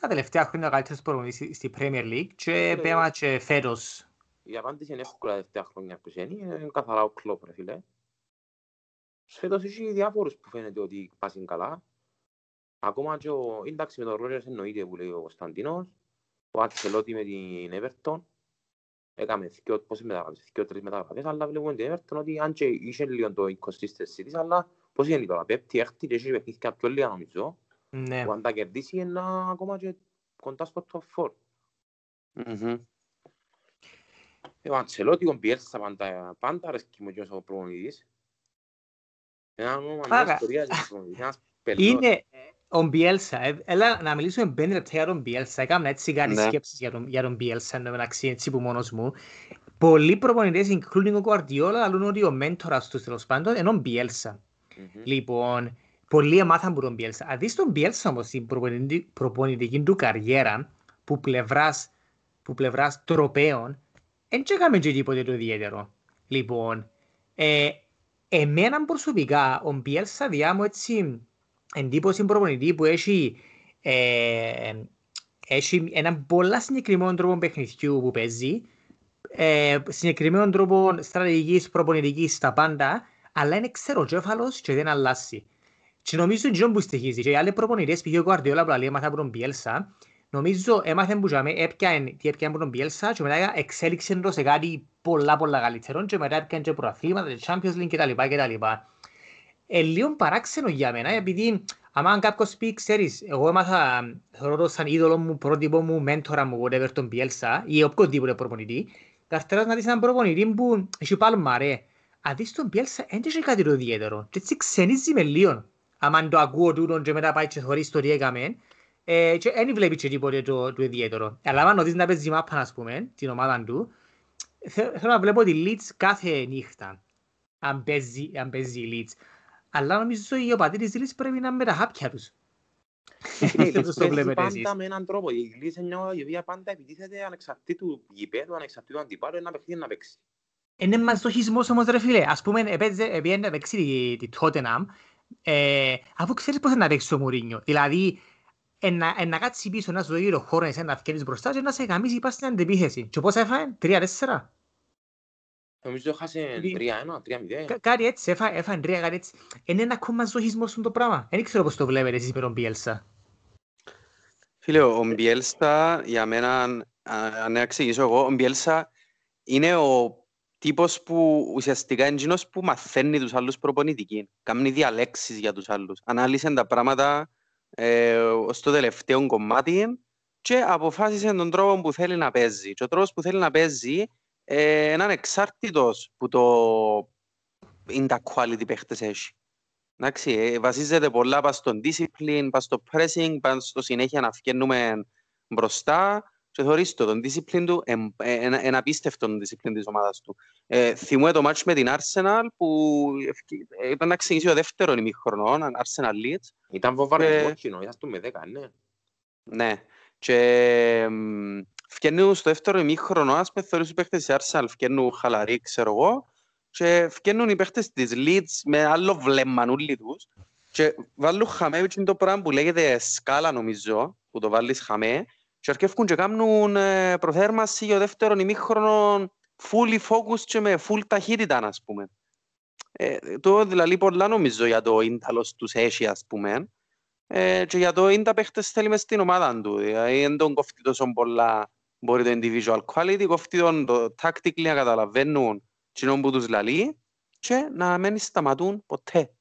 Τα τελευταία χρόνια ο καλύτερος προπονητής στη Premier League; Και πέμα και φέτος. Η απάντηση είναι εύκολα τα τελευταία χρόνια που είναι, είναι καθαρά ο κλόπ, ρε φίλε. Φέτος έχει διάφορους που φαίνεται ότι πάσουν καλά. Ακόμα και ο... Εντάξει με τον Ρόγερς εννοείται που λέει ο Κωνσταντίνος. Ο Ατσελότη με την Everton. Έκαμε δυο, πόσες μεταγραφές, δυο τρεις μεταγραφές, αλλά βλέπουμε την Everton ότι αν και είχε λίγο το inconsistency της, αλλά Πώς είναι τώρα, πέπτει, έκτη και έχει παιχνίδια πιο λίγα νομίζω. Ναι. Που αν τα κερδίσει είναι ακόμα και κοντά στο top 4. Ο Αντσελότι, ο Μπιέλσα πάντα, πάντα αρέσκει μου και ο προπονητής. Ένα όνομα, μια ιστορία και προπονητής. Ένας Πελλός. Είναι ε, ο Μπιέλσα. Ε, Έλα να μιλήσουμε πέντε λεπτά για τον Μπιέλσα. Έκανα έτσι κάτι Ναι. σκέψεις για τον, για τον Μπιέλσα, εν τω μεταξύ, έτσι που μόνος μου. Πολλοί προπονητές, including ο Guardiola, λαλούν ότι ο μέντορας τους τέλος πάντων είναι ο Μπιέλσα. Μμμ. Λοιπόν, πολλοί έμαθαν από τον Μπιέλσα. Αν δεις τον Μπιέλσα όμως στην προπονητη- προπονητική του καριέρα, που πλευράς, που πλευράς τροπέων, δεν έκαμε και τίποτε το ιδιαίτερο. Λοιπόν, ε, εμένα προσωπικά, ο Μπιέλσα διά μου έτσι εντύπωση προπονητή που έχει, ε, έχει έναν πολλά συγκεκριμένο τρόπο παιχνιδιού που παίζει, ε, συγκεκριμένο τρόπο στρατηγικής, προπονητικής στα πάντα, αλλά είναι ξεροτζέφαλος και δεν αλλάζει. Και νομίζω ότι που στοιχίζει. Και οι άλλοι προπονητές, πήγε ο Guardiola που λέει έμαθα από τον Μπιέλσα, νομίζω έμαθε που τζάμε, έπιανε τι έπιανε από τον Μπιέλσα και μετά εξέλιξε το σε κάτι πολλά πολλά καλύτερο και μετά έπιανε και προαθλήματα, και Champions League κτλ. κτλ. Ε, λίγο παράξενο για μένα, επειδή άμα κάποιος πει, ξέρεις, εγώ έμαθα, θεωρώ το σαν είδωλο μου, πρότυπο μου, μέντορα μου, whatever, τον Πιέλσα ή οποιοδήποτε προπονητή, καρτεράς να δεις έναν προπονητή που έχει πάλμα, ρε. Αν δεις τον Πιέλσα, δεν έχει κάτι το ιδιαίτερο. Και έτσι ξενίζει με λίγο. Άμα το ακούω τούτον και μετά πάει και θωρείς το τι έκαμε, ε, και δεν βλέπεις και τίποτε το, το ιδιαίτερο. Αλλά άμα δεις να παίζεις μάπα, ας πούμε, την ομάδα του, θε- θέλω να βλέπω τη Leeds κάθε νύχτα. Αν παίζει, αν παίζει η Leeds. Αλλά νομίζω οι οπαδοί της Leeds πρέπει να είναι με τα χάπια τους. Φίλε, η Δεν Leeds το παίζει βλέπετε εσείς. πάντα με έναν τρόπο. Η Leeds είναι μια ομάδα η οποία πάντα επιτίθεται ανεξαρτήτου γηπέδου, ανεξαρτήτου αντιπάλου, ένα παιχνίδι να παίξει. Είναι μαζοχισμός όμως ρε φίλε. Ας πούμε έπαιζε, επειδή να παίξει τη, τη Tottenham, ε, αφού ξέρεις πώς είναι να παίξει ο Μουρίνιο. Δηλαδή, ε, να, ε, να κάτσει πίσω, να σου δώσει το χώρο, εσένα να φκένεις μπροστά και να σε γαμίσει πας στην αντεπίθεση. Και πώς έφαγε, 3-4. Νομίζω χάσε Δι- 3-1, 3-0. Κα- Κάτι έτσι, έφαγε, έφαγε τρία, κάτι έτσι. Είναι ένα ακόμα μαζοχισμός αυτό το πράγμα. Δεν ξέρω πώς το βλέπετε εσείς με τον Πιέλσα. Φίλε, ο Μπιέλσα για μένα, α- αν να εξηγήσω εγώ, ο Μπιέλσα είναι ο τύπος που ουσιαστικά είναι εκείνος που μαθαίνει τους άλλους προπονητική. Κάνει διαλέξεις για τους άλλους. Ανάλυσε τα πράγματα ε, ως το τελευταίο κομμάτι και αποφάσισε τον τρόπο που θέλει να παίζει. Και ο τρόπος που θέλει να παίζει ε, είναι ανεξάρτητος που το είναι τα quality παίχτες έχει. Εντάξει, ε, βασίζεται πολλά πας στο discipline, πας στο pressing, πας στο συνέχεια να φκένουμε μπροστά και θεωρείς το, τον discipline του, εν- ε, ένα, ένα απίστευτο τον discipline της ομάδας του. Ε, θυμούμαι το match με την Arsenal που ευκαι- ε, ήταν να ξεκινήσει ο δεύτερο ημίχρονος, Arsenal Leeds, Ήταν βοβαρές Ε, κόκκινο, ήταν στο με 10, ναι. ναι. Και μ, φκαινούν στο δεύτερο ημίχρονο, ας πούμε, θεωρείς οι παίχτες της Arsenal φκαινούν χαλαροί, ξέρω εγώ, και φκαινούν οι παίχτες της Leeds με άλλο βλέμμα όλοι τους και βάλουν χαμέ είναι το πράγμα που λέγεται σκάλα νομίζω, που το βάλεις χαμέ και αρκεύκουν και κάνουν ε, προθέρμαση για το δεύτερο ημίχρονο fully focused και με full ταχύτητα, ας πούμε. Ε, το δηλαδή πολλά νομίζω για το ίνταλος τους έχει, ας πούμε. Ε, και για το είναι τα παίχτες θέλει μες στην ομάδα του. Δηλαδή δεν τον κοφτεί τόσο πολλά μπορεί το individual quality, κοφτεί τον το tactically να καταλαβαίνουν κοινό που τους λαλεί και να μην σταματούν ποτέ.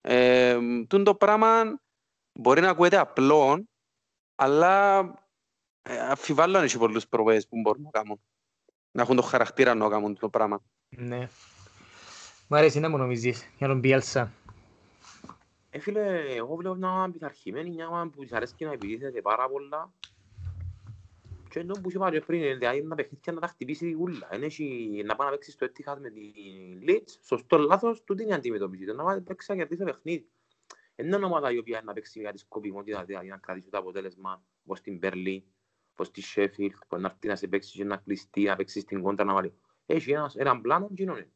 Ε, τούτο το πράγμα μπορεί να ακούεται απλό, αλλά ε, αφιβάλλω αν έχει πολλούς προβέες που μπορούν να κάνουν. Να έχουν το χαρακτήρα να κάνουν το πράγμα. Ναι. Μ' αρέσει να μου νομίζεις για τον Πιέλσα. Ε, φίλε, εγώ βλέπω μια ομάδα πειθαρχημένη, μια ομάδα που της αρέσκει να επιτίθεται πάρα πολλά. Και ενώ που είπα και πριν, δηλαδή να παιχνίδια να τα χτυπήσει η ούλα. Εν έχει να πάει να παίξει στο Etihad με την Leeds, σωστό λάθος, τούτη είναι η αντιμετώπιση. Το να πάει να παίξει να κερδίσει το παιχνίδι. Εν είναι ομάδα η οποία να παίξει για τη σκοπιμότητα, δηλαδή να κρατήσει το αποτέλεσμα, όπως την Berlin, όπως της Sheffield, που να έρθει να σε παίξει και να κλειστεί, να παίξει στην κόντρα να βάλει. Έχει ένας, έναν πλάνο και είναι.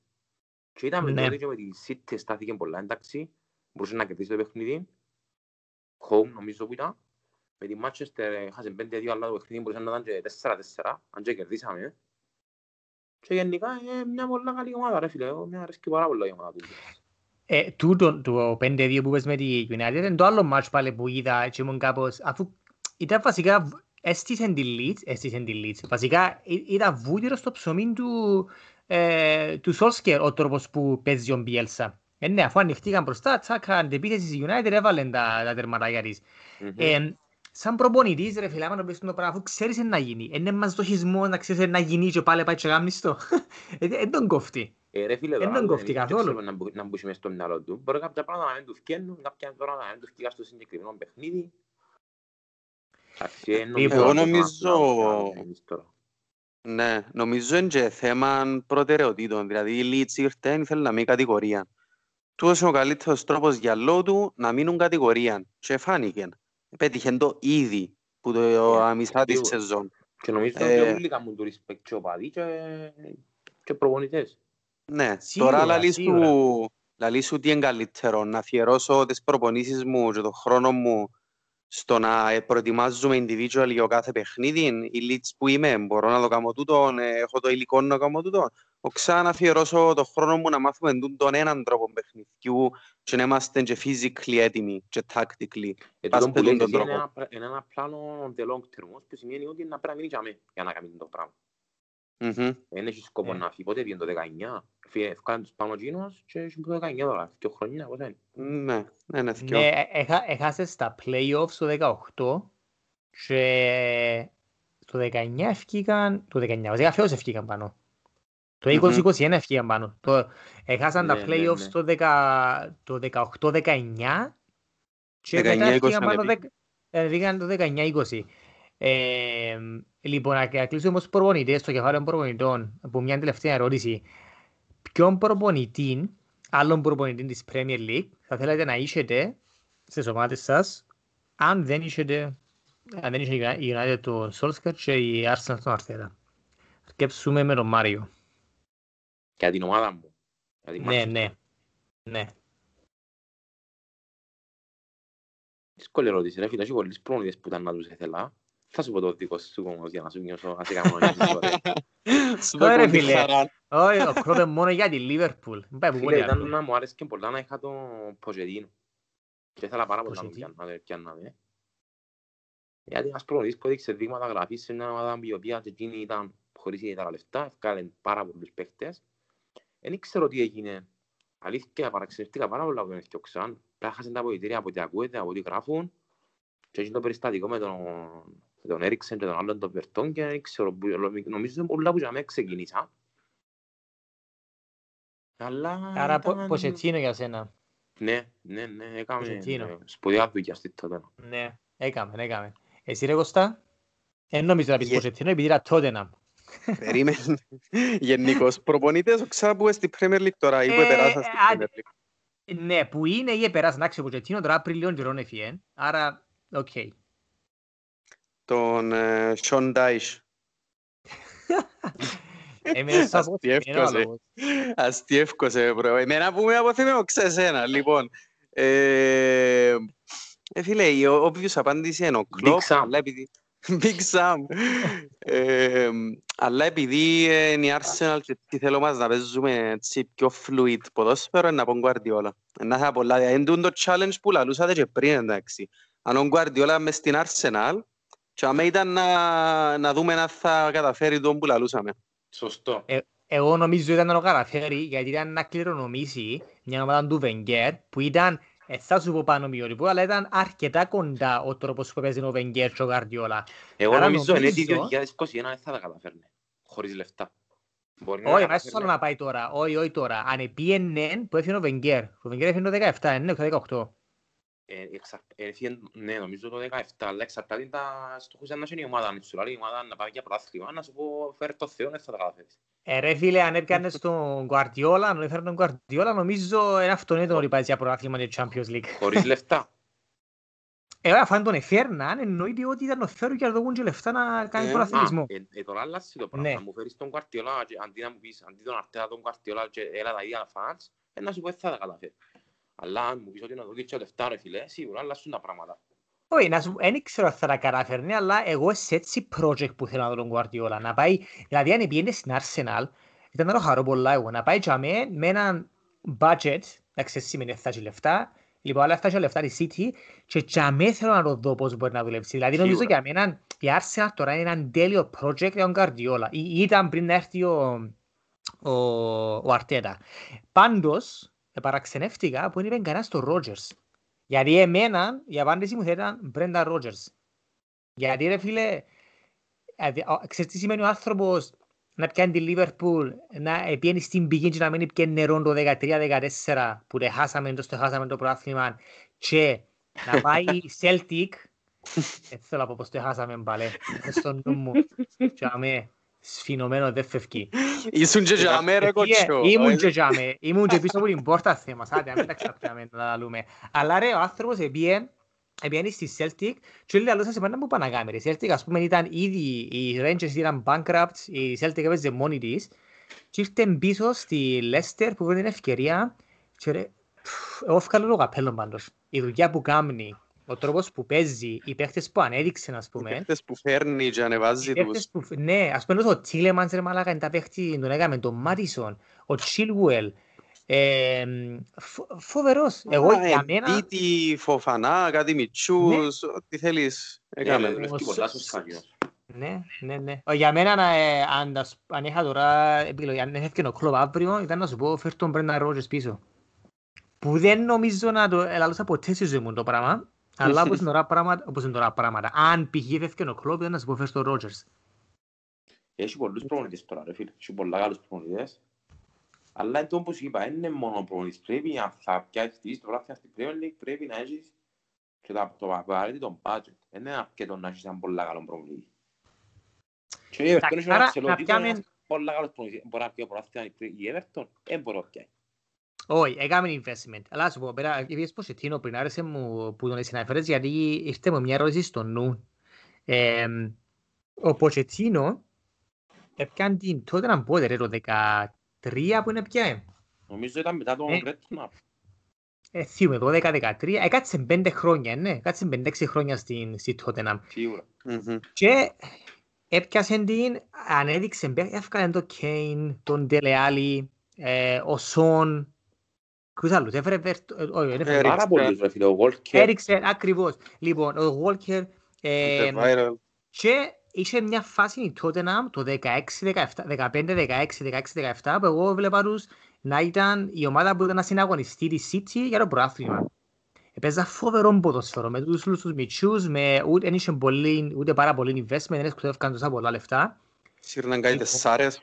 Και είδαμε Ναι. τότε και με τη City στάθηκε πολλά εντάξει, μπορούσε να κερδίσει το παιχνίδι. Home νομίζω που ήταν. Με τη Manchester έχασε 5-2 αλλά το παιχνίδι μπορούσε να ήταν και 4-4, αν και κερδίσαμε. Και γενικά είναι μια πολλά καλή ομάδα ρε φίλε, Εγώ- μια αρέσκει πάρα πολλά η ομάδα του. Ε, τούτο το 5-2 που πες με τη United είναι το άλλο μάτς πάλι που είδα και ήμουν κάπως αφού ήταν βασικά β- έστησεν τη Leeds, έστησεν τη Leeds. Βασικά ή- ήταν βούτυρος στο ψωμί του, ε, του Solskjaer ο τρόπος που παίζει ο Bielsa. Ε, ναι, αφού ανοιχτήκαν μπροστά, τσάκα, αντεπίθεση στη United, έβαλαν τα, τα τερματάκια της. Μμμ. Ε, σαν προπονητής ρε φίλε, άμα το πεις το πράγμα, αφού ξέρεις εν να γίνει, είναι μαζοχισμό να ξέρεις εν να γίνει και πάλι πάει και γάμνεις το. Ε, Δεν τον κόφτει. Ε, ρε φίλε, Δεν τώρα, τον κοφτεί δεν καθόλου. ξέρουμε να μπου- να μπούσει μες στο μυαλό του. Μπορεί κάποια πράγματα να μην τους φκαίνουν, κάποια τώρα να μην τους φκεί στο συγκεκριμένο παιχνίδι. Εντάξει, ε, νομίζω Εγώ ότι το νομίζω- κάνουμε εμείς τώρα. Ναι, νομίζω είναι και θέμα προτεραιοτήτων. Δηλαδή η Leeds ήρθε, ήθελε να μείνει κατηγορία. Τούτος είναι ο καλύτερος τρόπος για λόγω του να μείνουν κατηγορία. Και φάνηκε. Πέτυχε το ήδη που το Ε, μισά της σίγουρα. σεζόν. Και νομίζω Ε, ότι όλοι κάνουν το respect και οπαδοί και- και προπονητές. Ναι, Σίγουρα, τώρα λαλείς σίγουρα. του, λαλείς σου τι είναι καλύτερο, να αφιερώσω τις προπονήσεις μου και τον χρόνο μου στο να ε, προετοιμάζουμε individual για κάθε παιχνίδι. Η Leeds που είμαι, μπορώ να το κάνω τούτο, ε, έχω το υλικό να κάνω τούτο. Ο ξανά αφιερώσω τον χρόνο μου να μάθουμε τούν τον έναν τρόπο παιχνιδιού και να είμαστε και physically έτοιμοι και tactically. Ε, Πας τούτο που με τον λέτε είναι τρόπο. ένα πλα- είναι ένα πλάνο on the long term, όμως, που σημαίνει ότι να πρέπει να μείνει για μέ, για να κάνει το πράγμα. Μμμ. Δεν έχεις σκόπο Ναι. να φύγει. Πότε πήγαινε το 19. Φύγε- Έφκανε τους πάνω εκείνος και έχεις το 19 τώρα. Δύο χρόνια, πώς είναι. Ναι, ναι, ναι, θκυο. Ναι, έχα- έχασες στα playoffs το 18 και το 19 ευκήκαν, το 19, βασικά φέτος ευκήκαν πάνω. Το Μμμ. 20-21 ευκήκαν πάνω. Το, έχασαν τα Ναι, ναι, playoffs ναι. το 10 το 18-19 και μετά 19-20 ευκήκαν πάνω ανέβη. δεκ- ε, βγήκαν το 19-20. Ε, λοιπόν, να να κλείσουμε όμως προπονητές στο κεφάλαιο των προπονητών, από μια τελευταία ερώτηση. Ποιον προπονητή, άλλον προπονητή της Premier League, θα θέλατε να είσετε στις ομάδες σας, αν δεν είσετε, αν δεν είχε η United το Solskjaer και η Arsenal τον Arteta. Σκέψουμε με τον Μάριο. Για την ομάδα μου. Για την Ναι, Manchester. ναι. Ναι. Δύσκολη ερώτηση, ρε φίλε. Έχει πολλοί προπονητές που ήταν να τους ήθελα. Θα σου πω το δικό σου όμως για να σου νιώσω να σε κάνω να νιώσεις ωραία. Σου Ωραία, πω τη φίλε. χαρά. Όχι, ο Κρόπε μόνο για τη Liverpool. Δεν πάει που Φίλε, πολύ ήταν άλλο. να μου άρεσε και πολλά να είχα το Ποζετίνο. Και ήθελα πάρα πολύ να τον Pochettino. πιάνω, να τον πιάνναμε. Γιατί ένας προπονητής που έδειξε δείγματα γραφής σε μια ομάδα η οποία και εκείνη ήταν χωρίς ιδιαίτερα λεφτά, έφκαλε πάρα πολλούς παίχτες. Δεν ήξερα τι έγινε. Αλήθεια, παραξενευτήκα πάρα πολλά που τον έφτιαξαν. Πράχασαν τα αποδητήρια από ό,τι ακούεται, από ό,τι γράφουν. Και έγινε το περιστατικό με τον, με τον Έριξεν και τον άλλον τον Βερτόνγκεν και δεν ξέρω, που- νομίζω είναι πολλά που για μένα ξεκίνησα. Αλλά Άρα ήταν- Ποτσετίνο για σένα. ναι, ναι, ναι, έκαμε Ποτσετίνο. ε, σπουδαία δουλειά στη τότε. Ναι, έκαμε, έκαμε. Εσύ ρε Κωστά, δεν νομίζω να πεις Γε- Ποτσετίνο επειδή ήταν Tottenham. Περίμενε. Γενικώς προπονητές, ο Ξά που είναι στη Premier League τώρα ή που Ε, επεράσαν στη ε, Premier League. Ναι, που είναι ή επεράσει να ο Ποτσετίνο τώρα πριν λίγο καιρό έφυγε. Άρα, οκ. Τον ε, Sean Dyche. Έμεινε σαν πω, είναι Αστιεύκωσε. ο λόγος. Αστιεύκωσε, μπρο. Εμένα που με αποθυμώ, ξέρεις ένα. Λοιπόν, ε, ε, φίλε, η ο- obvious απάντηση είναι ο Κλόπ, Sam. αλλά επειδή... Big Sam. Ε, αλλά επειδή είναι η Arsenal και τι θέλω μας να παίζουμε έτσι πιο fluid ποδόσφαιρο, είναι να πω Guardiola. Να θα πολλά, είναι τούτο το challenge που λαλούσατε και πριν, εντάξει. Αν ο Guardiola μες στην Arsenal, και άμα ήταν να, να δούμε αν θα καταφέρει τον που λαλούσαμε. Σωστό. Εγώ νομίζω ήταν να το καταφέρει γιατί ήταν να κληρονομήσει μια ομάδα του Βενγκέρ που ήταν, ε, θα σου πω πάνω μειωρικό, αλλά ήταν αρκετά κοντά ο τρόπος που παίζει ο Βενγκέρ και ο Γαρδιόλα. Εγώ Άρα νομίζω είναι ότι νομίζω- 2021 δεν θα τα καταφέρνει. Χωρίς λεφτά. Μπορεί να Όχι, τα μα στο καταφέρνει. να πάει τώρα. Όχι, όχι τώρα. Αν επίενε που έφυγε ο Βενγκέρ. Ο Βενγκέρ έφυγε το 17, ναι, το 18. Ε, εξα- ε, έφυγε- Ναι, νομίζω το 17, αλλά εξαρτάται τα στόχους αν είναι η ομάδα. Αν σου λέει η ομάδα να πάει για πρωτάθλημα, να σου πω φέρε το Θεό, δεν θα τα καταφέρεις. Ε, ρε φίλε, αν έπιανες τον Guardiola, αν έφερε τον Guardiola, νομίζω είναι αυτονόητο ότι πάει για πρωτάθλημα και Champions League. Χωρίς λεφτά. Ε, αφού αν τον εφέρναν, εννοείται ότι ήταν ο φέρου και να δώσουν και λεφτά να κάνει Ε, πρωταθλητισμό. Α, ε, ε, τώρα αλλάζει το πράγμα. Ναι. Να μου φέρεις τον Guardiola και αντί να μου πεις, αντί τον Αρτέτα τον Guardiola και έλα τα ίδια φανς, ε, να σου πω δεν θα τα καταφέρεις. Αλλά αν μου πεις ότι να δώσεις και λεφτά ρε φίλε, σίγουρα αλλάζουν τα πράγματα. Όχι, να σου δεν ξέρω αν θα τα καταφέρνει, αλλά εγώ σε έτσι project που θέλω να δω τον Guardiola. Να πάει, δηλαδή αν πήγαινε στην Arsenal, ήταν να το χαρώ πολλά εγώ, να πάει για με, με έναν budget, εντάξει, εσύ σημαίνει θα έχει λεφτά, λοιπόν, αλλά θα έχει λεφτά τη City και για με θέλω να το δω πώς μπορεί να δουλέψει. Δηλαδή νομίζω Σίγουρα. για μένα η Arsenal τώρα είναι έναν τέλειο project για τον Guardiola. Ή- Ήταν πριν να έρθει ο, ο, ο Αρτέτα. Πάντως, παραξενεύτηκα που δεν είπε κανένας στο Rogers. Γιατί εμένα η απάντηση μου θα ήταν Brenda Rogers. Γιατί ρε φίλε, δηλαδή, ο- ξέρεις τι σημαίνει ο άνθρωπος να πιάνει τη Λίβερπουλ, να ε, πιένει στην πηγή και να μην πιένει νερό το 13-14 που δεν χάσαμε, το χάσαμε το πρόθυμα και να πάει η Celtic, δεν θέλω να πω πως το χάσαμε πάλι, στο νου μου, και αμέ, σφινωμένο δεν φεύγει. Ήσουν και τζαμέ ρε κοτσό. Ήμουν και τζαμέ, ήμουν και πίσω από την πόρτα θέμα, άντε, να μην τα ξαπιάμε να λούμε. Αλλά ρε, ο άνθρωπος επίε, επίε στη Celtic και λέει άλλο σας επάνω που πάνε να κάνει. Η Celtic ας πούμε ήταν ήδη, οι Rangers ήταν bankrupt, η Celtic έπαιζε μόνη της και ήρθε πίσω στη Leicester που βρήκε την ευκαιρία και ρε, εγώ έφκαλω το καπέλο πάντως. Η δουλειά που κάνει, ο τρόπος που παίζει, οι παίχτες που ανέδειξε, ας Οι πούμε. παίχτες που φέρνει και ανεβάζει Οι τους. παίχτες που, ναι, ας πούμε ο Τίλεμανς ρε μαλάκα είναι τα παίχτη, τον έκαμε, τον Μάτισον, ο Chilwell, ε, φο- φοβερός. Εγώ Α, για μένα, Ναι. Εμπίτη, Φοφανά, κάτι μητσούς, ό,τι θέλεις. Έκαμε. Ε, Πέφτει Ο πολλά Σ- σωστά κοινός. ναι, ναι, ναι. Ο, Για μένα, ε, αν, τα σ- αν είχα τώρα επιλογή, αν έφευκε ο κλόπ αύριο, ήταν να σου πω, φέρ τον Μπρένταν Ρότζερς πίσω. Που δεν νομίζω να το ελαλούσα ποτέ στη ζωή μου το πράγμα, αλλά όπως είναι τώρα πράγματα, όπως είναι τώρα πράγματα. Αν π.χ. έφευκε ο κλόπ, ήταν να σου πω, φέρ τον Ρότζερς. Έχει πολλούς προπονητές τώρα, ρε φίλε. Έχει πολλά καλούς προπονητές. Αλλά είναι το όπως είπα, είναι μόνο ο προπονητής. Πρέπει αν θα πιάσεις το βράδυ στη Premier League, πρέπει να έχεις και το, το απαραίτητο budget. Δεν είναι αρκετό να έχεις έναν πολλά καλό προπονητή. Και η Everton έχει άρα ένα να ξελό τίτλο, πιάμε- ένας πολλά καλός προπονητής. Μπορεί να πιει ο πρωτάθλημα η Everton, δεν μπορεί να πιάει. Όχι, έκαμε investment. Αλλά σου πω, πέρα, είπες Ποσετίνο πριν άρεσε μου που τον συναφέρες γιατί ήρθε μου μια ερώτηση στο νου. Ε, ο Ποτσετίνο έπιαν την τότε να πω ρε το 13 που είναι πια. Νομίζω ήταν μετά τον Ε. Redknapp. Ε, θύμαι, 12-13. Έκατσε 5 χρόνια, ναι. Έκατσε 5-6 χρόνια στην, στη Tottenham. Σίγουρα. Μμμ. Και έπιασε την, ανέδειξε, έφκανε τον Κέιν, τον Τελεάλη, ε, ο Σον, Ποιος άλλους, έφερε Βέρτ- ε, όχι, δεν έφερε Έριξε. Πάρα πολλούς, ρε φίλε. Ο Walker. Έριξε, ακριβώς. Λοιπόν, ο Walker ε, The viral. και είχε μια φάση η Tottenham το 16-17, 15-16, 16-17 που εγώ βλέπα τους να ήταν η ομάδα που ήταν να συναγωνιστεί τη City για το προάθλημα. Έπαιζα φοβερό ποδοσφαίρο με τους όλους τους μητσούς, με ούτε, δεν είχε πολύ, ούτε πάρα πολύ investment, δεν εξοδεύκαν τόσα πολλά λεφτά. Σύρναν κάτι τεσσάρες.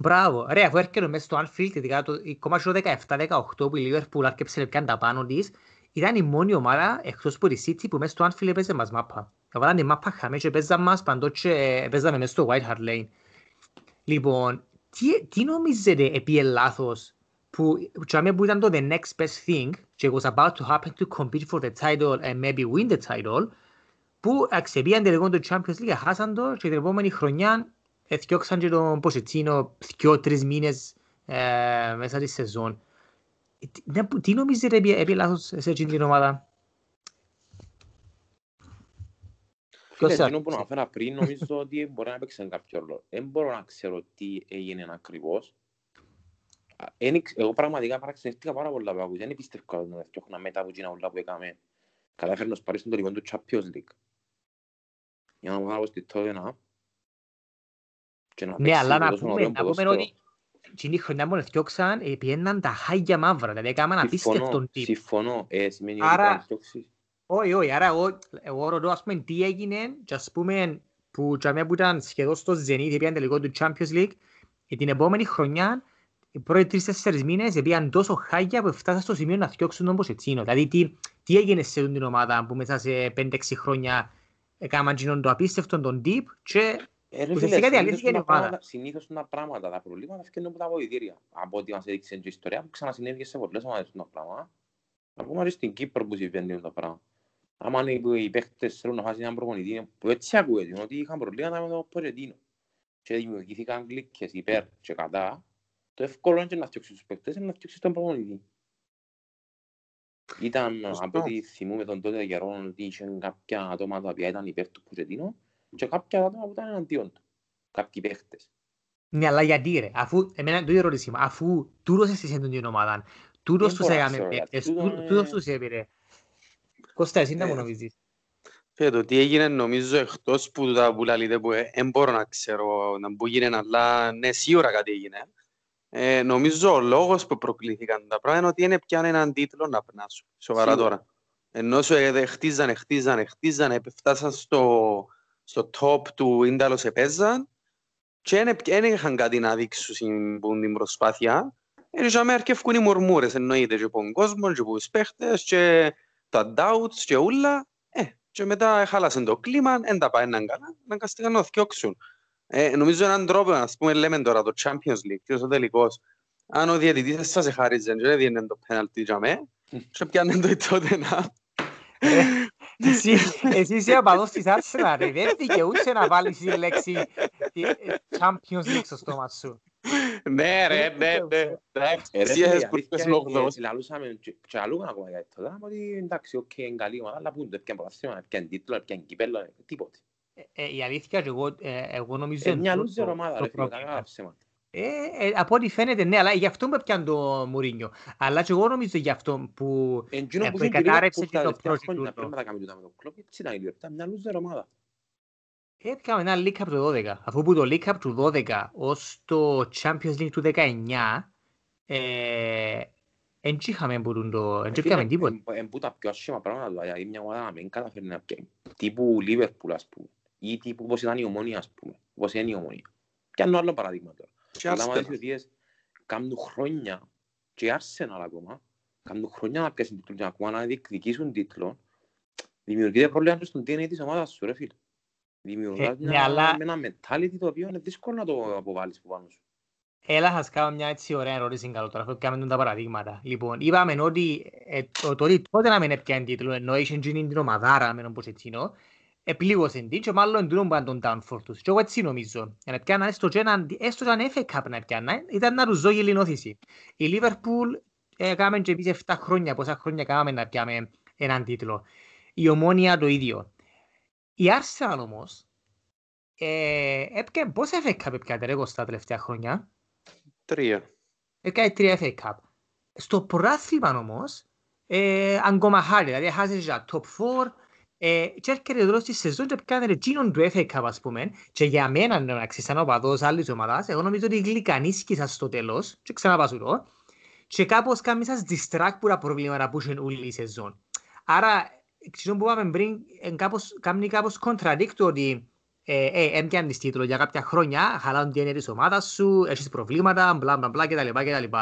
Μπράβο. Ρε, αφού έρχεται μέσα στο Anfield, ειδικά το ακόμα στο 17-18 που η Liverpool άρκεψε να πιάνει τα πάνω της, ήταν η μόνη ομάδα εκτός από τη City που μέσα στο Anfield έπαιζε μας μάπα. Έβαλαν τη μάπα χαμές και παίζαν μας παντός και παίζαμε μέσα στο White Hart Lane. Λοιπόν, τι, τι νομίζετε επί λάθος που, που, που ήταν το the next best thing και was about to happen to compete for the title and maybe win the title που αξεπίαν τελικόν το Champions League, χάσαν το και την επόμενη χρονιά εθιώξαν και τον Ποσετσίνο δυο-τρεις μήνες ε, μέσα στη σεζόν. Ε, τι- ναι, που- Τι νομίζετε επί, επί λάθος σε εκείνη την ομάδα; Φίλε, Ποιος εκείνο που άρχισε; αναφέρα πριν, νομίζω ότι μπορεί να παίξει κάποιο ρόλο. Δεν μπορώ να ξέρω τι έγινε ακριβώς. Α, εν ήξ- Εγώ πραγματικά παραξενεύτηκα πάρα πολλά που άκουσα. Δεν πίστευα ότι να φτιάχνα μετά από εκείνα όλα που έκαμε. Κατάφερε να σπάρει στον τελικό του Champions League. Για να μου κάνω στη Tottenham. Και να Ναι, παίξει αλλά να τόσο πούμε, ωραίο να πούμε ποδόσφαιρο. ότι εκείνη η χρονιά που εθιώξαν ε, πιέναν τα χάγια μαύρα, δηλαδή έκαναν απίστευτον Συμφωνώ, τύπο. συμφωνώ. Ε, σημαίνει ότι Άρα- πρέπει να φτιάξεις. Όχι, όχι, άρα εγώ, εγώ ρωτώ ας πούμε τι έγινε και ας πούμε που, τζαμιά που ήταν σχεδόν στο Zenit, πήγαν τελικό του Champions League και την επόμενη χρονιά, οι πρώτοι τρεις-τέσσερις μήνες πήγαν τόσο χάγια που φτάσαν στο σημείο να φτιάξουν τον Ποσετσίνο. Δηλαδή τι, τι έγινε σε αυτήν την ομάδα που μέσα σε 5-6 χρόνια έκαναν εκείνον το απίστευτο τον τύπ και Ε, ρε Ουσιαστικά φίλε, διαλύθηκε η συνήθως τα ομάδα. πράγματα- Συνήθως τα πράγματα, τα προβλήματα φτιάχνουν από τα βοηθήρια. Από ό,τι μας έδειξε και η ιστορία που ξανασυνέβηκε σε πολλές ομάδες το πράγμα. Ακόμα και στην Κύπρο που συμβαίνει το πράγμα. Άμα είναι που οι παίχτες θέλουν να χάσουν έναν προπονητή, που έτσι ακούγεται, ότι είχαν προβλήματα με το Ποτσετίνο. Και δημιουργήθηκαν κλίκες υπέρ και κατά, το εύκολο είναι και να φτιάξεις τους παίχτες, είναι να φτιάξεις τον προπονητή. Ήταν, Σωστό. από ό,τι θυμούμε τον τότε καιρό, ότι είχε κάποια άτομα τα οποία ήταν υπέρ του Ποτσετίνο και κάποια άτομα που ήταν εναντίον του. Κάποιοι παίχτες. Ναι, αλλά γιατί ρε, αφού, εμένα το ερώτηση μου, αφού τούτος εσύ την ομάδα, τούτος Δεν τους μπορώ να έκαμε ξέρω, παίκτες, τούτο τού- είναι- τούτος τους έπαιρε. Κώστα, εσύ να μου Ε, νομίζεις. Και το τι έγινε νομίζω εκτός που τα που λαλείτε που δεν μπορώ να ξέρω να που έγινε αλλά ναι σίγουρα κάτι έγινε. Ε, νομίζω ο λόγος που προκλήθηκαν τα πράγματα είναι ότι είναι πια έναν τίτλο να περνάσουν. Σοβαρά Σίγουρα. τώρα. Ενώ σου ε, χτίζανε, χτίζανε, χτίζανε, φτάσαν στο, στο top του Ίνταλος επέζαν και δεν είχαν κάτι να δείξουν που την προσπάθεια. Έτσι με αρκεύκουν οι μορμούρες, εννοείται και από τον κόσμος και από τους παίχτες και τα doubts και ούλα. Ε, και μετά χάλασαν το κλίμα, δεν τα πάει έναν καλά, αναγκαστήκαν να θυκιώξουν. Ε, νομίζω έναν τρόπο, ας πούμε, λέμε τώρα το Champions League, και ο τελικός, αν ο διαιτητής σας εχάριζε και δεν διένε το πέναλτι για μέ, και πιάνε το τότε να... Εσύ, εσύ είσαι απαδός της Arsenal, ρε. Δεν δικαιούσε να βάλεις τη λέξη ε, Champions League στο στόμα σου. Ναι ρε, ναι, ναι. Εσύ έχεις που είπες λόγδος. Λαλούσαμε και αλλού ακόμα για αυτό. Δάμε ότι εντάξει, οκ, είναι καλή ομάδα, αλλά πού δεν πιάνε πρωταθλήμα, πιάνε τίτλο, πιάνε κυπέλλο, τίποτε. Ε, η αλήθεια και εγώ, ε, εγώ νομίζω... Είναι μια λούζερ ομάδα, ρε φίλε, καλά ψέματα. Ε, ε, από ό,τι φαίνεται, ναι, αλλά γι' αυτό με πιάνε το Μουρίνιο. Αλλά και εγώ νομίζω γι' αυτό που Εντζίνο που κατάρρευσε και το project project του. του. Πρέπει να κάνουμε τούτα με το κλόπ, έτσι ήταν η Λιόρτα, μια λούζερ ομάδα. Έπιαμε ένα League Cup του 12. Αφού που το League Cup του 12 ως το Champions League του 19 ε, εν είχαμε που τον το... Εν είχαμε τίποτα. Εν που τα πιο άσχημα πράγματα, δηλαδή μια ομάδα να μην καταφέρει να πιάνει. Τύπου Λίβερπουλ, ας πούμε. Ή τύπου όπως ήταν η Ομόνια, ας πούμε. Όπως είναι η Ομόνια. Και άλλο άλλο παράδειγμα τώρα. Και Αλλά άμα Arsenal. δεις ότι είναι- κάνουν χρόνια και η Arsenal ακόμα, κάνουν χρόνια να πιάσουν τίτλο και ακόμα να διεκδικήσουν τίτλο, δημιουργείται πρόβλημα και στον DNA της ομάδας σου, ρε φίλε. Δημιουργάς Ε, ναι, μια- αλλά- με ένα mentality το οποίο είναι δύσκολο να το αποβάλεις από πάνω σου. Έλα σας κάνω μια έτσι ωραία ερώτηση καλό τώρα, αφού κάνουμε τα παραδείγματα. Λοιπόν, είπαμε ότι ε, το, το ότι τότε να μην έπιανε τίτλο, ενώ είχε γίνει την ομαδάρα με τον Ποσετσίνο, επλήγωσε την και μάλλον εντύνον που ήταν τον downfall τους. Και εγώ έτσι νομίζω. Για να πιάνε έστω και έναν, έστω και έναν FA Cup να πιάνε, ήταν να τους δώσει λινόθηση. Η Liverpool έκαμε και εμείς 7 χρόνια, πόσα χρόνια κάναμε να πιάμε έναν τίτλο. Η Ομόνια το ίδιο. Η Arsenal όμως, ε, έπιανε, πόσα FA Cup έπιανε ρε Κώστα τα τελευταία χρόνια; Τρία. Έκανε τρία FA Cup. Στο πρωτάθλημα όμως, ε, αγκομαχάρι, δηλαδή χάσε για top 4 ε, και έρχεται εδώ στη σεζόν και έκανε εκείνον του FA Cup ας πούμε και για μένα να σαν οπαδός άλλης ομάδας, εγώ νομίζω ότι γλυκανίσκησα στο τέλος και ξαναπάσου το και κάπως κάνει σας distract που τα προβλήματα που είχαν όλη η σεζόν. Άρα, ξέρω που είπαμε πριν, εν κάπως, κάνει κάπως contradict ότι ε, ε, έμπιανες τίτλο για κάποια χρόνια, χαλάουν την έννοια της ομάδας σου, έχεις προβλήματα, μπλα μπλα μπλα κτλ. κτλ.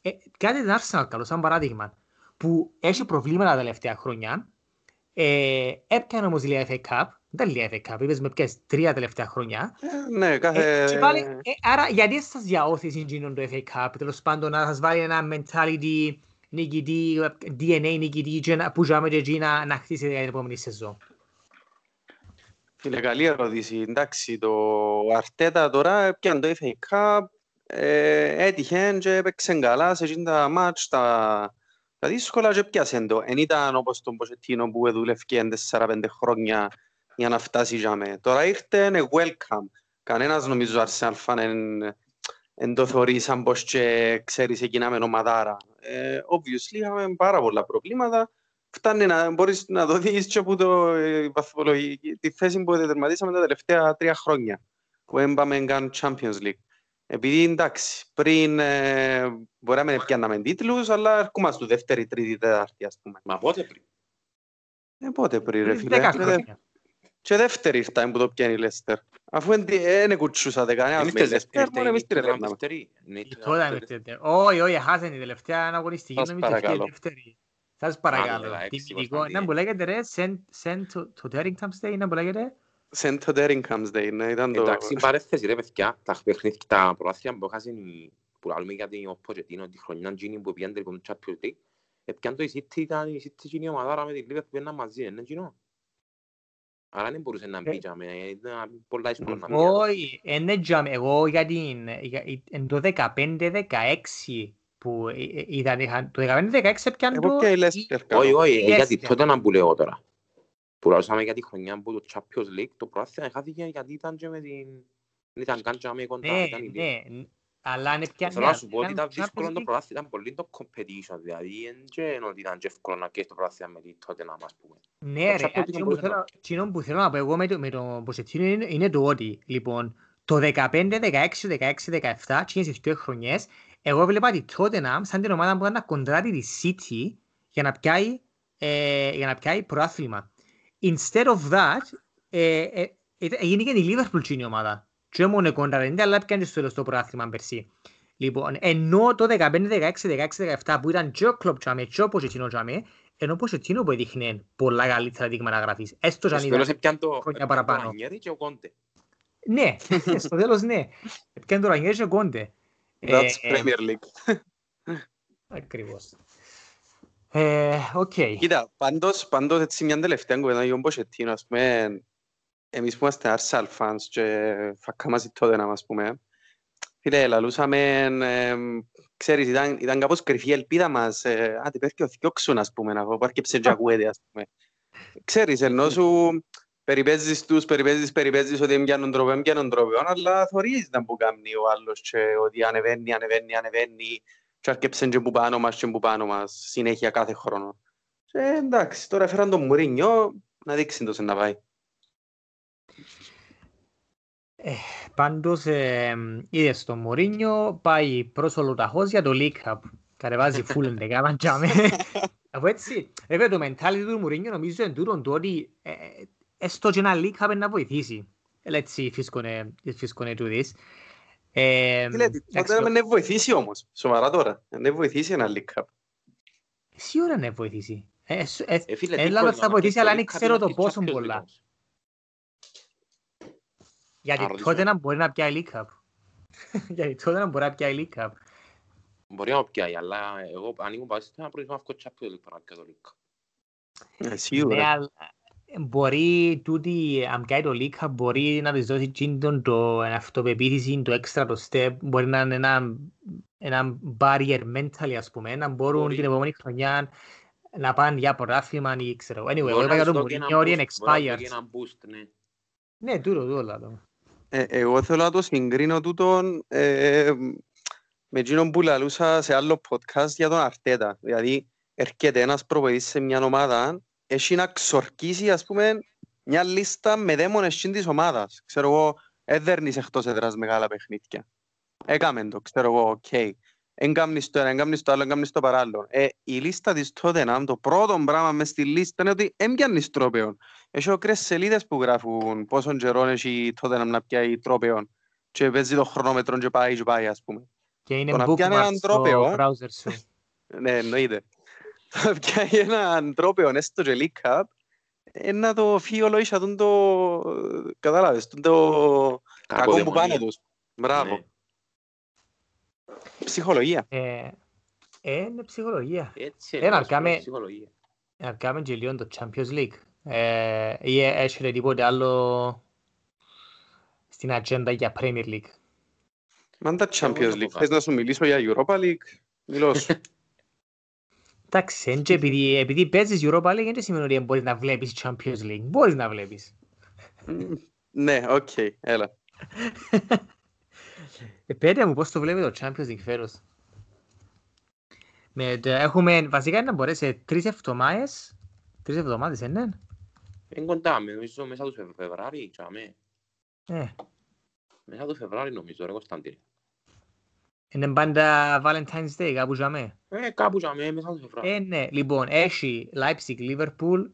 Ε, κάτι την Arsenal καλό, σαν παράδειγμα, που έχει προβλήματα τα τελευταία χρόνια, ε, έπιανε όμως λίγα FA Cup, δεν λίγα FA Cup, είπες με ποιες τρία τελευταία χρόνια, Ε, Ναι, κάθε... ε, και πάλι, ε, άρα γιατί σας διαώθησε εκείνον το FA Cup, τέλος πάντων να σας βάλει ένα mentality νικητή, DNA νικητή και να- που ζάμε και εκεί να, να χτίσετε για την επόμενη σεζόν. Φίλε, καλή ερώτηση. Εντάξει, το Αρτέτα τώρα πιάνε το FA Cup, ε, έτυχε και έπαιξε καλά σε εκείνα τα μάτς, τα, τα δύσκολα και πιάσε το. Εν ήταν όπως τον Ποσετίνο που δούλευκε 4-5 χρόνια για να φτάσει για με. Τώρα ήρθε είναι welcome. Κανένας νομίζω Arsenal fan εν, εν το θωρεί σαν πως και ξέρεις εκείνα με ομαδάρα. Ε, obviously είχαμε πάρα πολλά προβλήματα φτάνει να μπορείς να το δεις και από το, ε, βαθμολογική- τη θέση που τερματίσαμε τα τελευταία τρία χρόνια που δεν πάμε καν Champions League. Επειδή εντάξει, πριν ε, μπορεί να μην πιάναμε τίτλους, αλλά ερχόμαστε στο δεύτερη, τρίτη, τέταρτη ας πούμε. Μα πότε πριν. Ε, πότε πριν ρε Πριν φίλε. 10 Και δε- χρόνια. Και δεύτερη ήρθαμε που το πιάνει η Λέστερ. Αφού δεν κουτσούσατε κανένας Εμείς με τις Λέστερ, δεύτερες μόνο εμείς την ήταν έπαιρναμε. δεύτερη. Ναι, Η ήταν τότε δεύτερη. είμαστε- Όχι, όχι, χάσανε η τελευταία αγωνιστική, Σας νομίζω αυτή η παρακαλώ. δεύτερη. Σας παρακαλώ. 16 Τιμητικό. πώς Να πάει, που λέγεται ρε, Σεν το Derrington Day, να που λέγεται. Σεν το Derringham's Day, ναι, ήταν το... Εντάξει, παρέθεση ρε παιδιά, τα παιχνίδια, τα προάθλια που έχασαν οι- που λαλούμε για την Ποτσετίνο, τη χρονιά εκείνη που πήγαν τελικόν το Champions League, έπιαν το η City, ήταν η City εκείνη η ομαδάρα με την Liverpool που πήγαιναν μαζί, είναι εκείνο. Άρα δεν μπορούσε να μπει Ε. για μένα, ήταν πολλά δύσκολο να μπει. Όχι, είναι τζαμ, εγώ για την, για- εν το 15-16 που ε, ε, ήταν, είχαν- το 15-16 έπιαν Εγώ το... και η Λέστερ Όχι, κάνω. όχι, ε, Yes, γιατί yeah. τότε να που λέω τώρα. Που λαλούσαμε για τη χρονιά που το Champions League, το προάθλημα χάθηκε γιατί ήταν και με την... Δεν ήταν καν και με κοντά, Ναι, ήταν η Liverpool. ναι, αλλά αν έπιαν... Θέλω να σου πω ότι ήταν Champions δύσκολο το League, πρωτάθλημα, ήταν πολύ το competition, δηλαδή δεν και είναι ότι ήταν και εύκολο να πιέσεις το πρωτάθλημα με τη τότε να μας πούμε. Ναι Το ρε, Champions League εκείνο μπορούσε που να- θέλω- εκείνο που θέλω να πω εγώ με το, με το Ποτσετίνο είναι, είναι το ότι, λοιπόν, το 15, 16, 16, 17, εκείνες τις δύο χρονιές, εγώ βλέπα τη Tottenham σαν την ομάδα που ήταν να κοντράρει τη City για να πιάει, ε, για να πιάει προάθλημα. Instead of that, ε, ε, ε, έγινε και η Liverpool εκείνη η ομάδα. και έμονε κοντά 90, αλλά έπιανε στο τέλος το πρωτάθλημα πέρσι. Λοιπόν, ενώ το 15, 16, 16, 17 που ήταν και ο Κλόπ τσάμε και ο Ποτσετίνο τσάμε, ενώ ο Ποτσετίνο που έδειχνε πολλά καλύτερα δείγματα γραφής. Έστω και αν Στο ήταν τέλος έπιαν το χρόνια έπιαν το παραπάνω. Ρανιέρι και ο Κόντε. Ναι, στο τέλος ναι. Έπιανε το Ρανιέρη και ο Κόντε. That's Ε, Premier League. Ακριβώς. Ε, Οκ. Κοίτα, πάντως, πάντως έτσι μια τελευταία κουβέντα για τον Ποτσετίνο, ας πούμε, εμείς που είμαστε Arsenal fans και φακά μαζί τότε να μας πούμε, φίλε, λαλούσαμε, εμ, ξέρεις, ήταν, ήταν κάπως κρυφή η ελπίδα μας, ε, άντε πέφτει ο θκιόξουν, ας πούμε, να πω, πάρκεψε και ακούεται, ας πούμε. Ξέρεις, ενώ σου περιπέζεις τους, περιπέζεις, περιπέζεις ότι έμπιανουν τρόπο, έμπιανουν τρόπο, αλλά θωρείς να που κάνει ο άλλος και ότι ανεβαίνει, ανεβαίνει, ανεβαίνει και άρκεψε και που πάνω μας και που πάνω μας συνέχεια κάθε χρόνο. Και εντάξει, τώρα έφεραν τον Μουρίνιο να δείξει το σε να πάει. Πάντως, ε, είδες το Μωρίνιο, πάει προς ολοταχώς για το League Cup. Κατεβάζει full εντεκάμα τζάμε. Από έτσι, βέβαια το mentality του Μωρίνιο νομίζω είναι τούτον το ότι ε, έστω και ένα League Cup να βοηθήσει. Ε, Έτσι φίσκωνε, φίσκωνε τούτης. Ε, Τι λέτε, εντάξει, τότε να βοηθήσει όμως, σοβαρά τώρα, να βοηθήσει ένα League Cup. Σίγουρα να βοηθήσει. Ε, σ- ε, Ε, φίλε, Έλα, τι μπορεί θα να βοηθήσει, μάθει αλλά το δεν League Cup ξέρω να το μάθει πόσο Champions League πολλά. όμως. γιατί Άρα, τότε δεν να μπορεί να πιάει League Cup. γιατί τότε να μπορεί να πιάει League Cup. Μπορεί να πιάει, αλλά εγώ αν ήμουν πάση να προτιμώ αυτό Champions League παρά και το League Cup. Ε, Ναι, Σίγουρα. Αλλά μπορεί τούτη, αν κάνει το League Cup, μπορεί να της δώσει εκείνον το αυτοπεποίθηση, το έξτρα το step, μπορεί να είναι ένα, ένα barrier mentally, ας πούμε, να μπορούν Μπορεί. την επόμενη χρονιά να πάνε για πρωτάθλημα ή ξέρω. Anyway, εγώ Μπορεί είπα να για σου το δώσει ένα Mourinho ότι είναι boost, μπορεί να σου expired. δώσει ένα boost, ναι. Ναι, τούτο, τούτο λάδω. Ε, εγώ θέλω να το συγκρίνω τούτον ε, με εκείνον που λαλούσα σε άλλο podcast για τον Αρτέτα. Δηλαδή, έρχεται ένας προπονητής σε μια ομάδα, έχει να ξορκίσει, ας πούμε, μια λίστα με δαίμονες εκείνης της ομάδας. Ξέρω εγώ, έδερνεις εκτός έδρας μεγάλα παιχνίδια. Έκαμε το, ξέρω εγώ, οκ. Εν κάμνεις το ένα, εν κάμνεις το άλλο, εν κάμνεις το παράλληλο. Ε, η λίστα της Tottenham, το πρώτο πράγμα μες στη λίστα είναι ότι εν πιάνεις trophy. Έχει окρές σελίδες που γράφουν πόσον καιρό έχει τότε να πιάει τρόπεων και παίζει το χρονόμετρο και πάει και πάει ας πούμε. Και είναι Το να πιάνει bookmark έναν στο τρόπαιο, browser σου. Ναι, εννοείται. Το να πιάει έναν τρόπεο έστω και League Cup ε, να το φύγει όλο ίσα τον το... Κατάλαβες, τον το κακό που Κακοδαιμονία. πάνω τους. Μπράβο. Ναι. Ψυχολογία. Ε, ε, είναι ψυχολογία. Έτσι Ένα, είναι, ας πούμε, κάμε- ψυχολογία. Να κάνουμε και λίγο το Champions League. Ε, ή έχετε τίποτε άλλο στην ατζέντα για Premier League; Μαν τα Εγώ Champions θα πω League. κάτι. Θες να σου μιλήσω για Europa League; Μιλώ σου. Εντάξει, εν και επειδή, επειδή παίζεις Europa League δεν σημαίνει ότι μπορείς να βλέπεις Champions League. Μπορείς να βλέπεις. Μμ, Ναι, οκ, έλα. Ε, πέτε μου πώς το βλέπεις το Champions League φέρος. Με, το- έχουμε, βασικά είναι να μπορέσεις σε τρεις εβδομάδες, τρεις εβδομάδες, ε, ναι. Είναι κοντά, με- νομίζω μέσα του Φεβ- Φεβράρι, τσάμε. Ε, Μέσα του Φεβράρι νομίζω, ρε Κωνσταντίνε. Είναι πάντα Valentine's Day, κάπου για μέ. Ε, κάπου τσάμε, μέσα του Φεβράρι. Ε, ναι, λοιπόν, έχει Leipzig, Liverpool,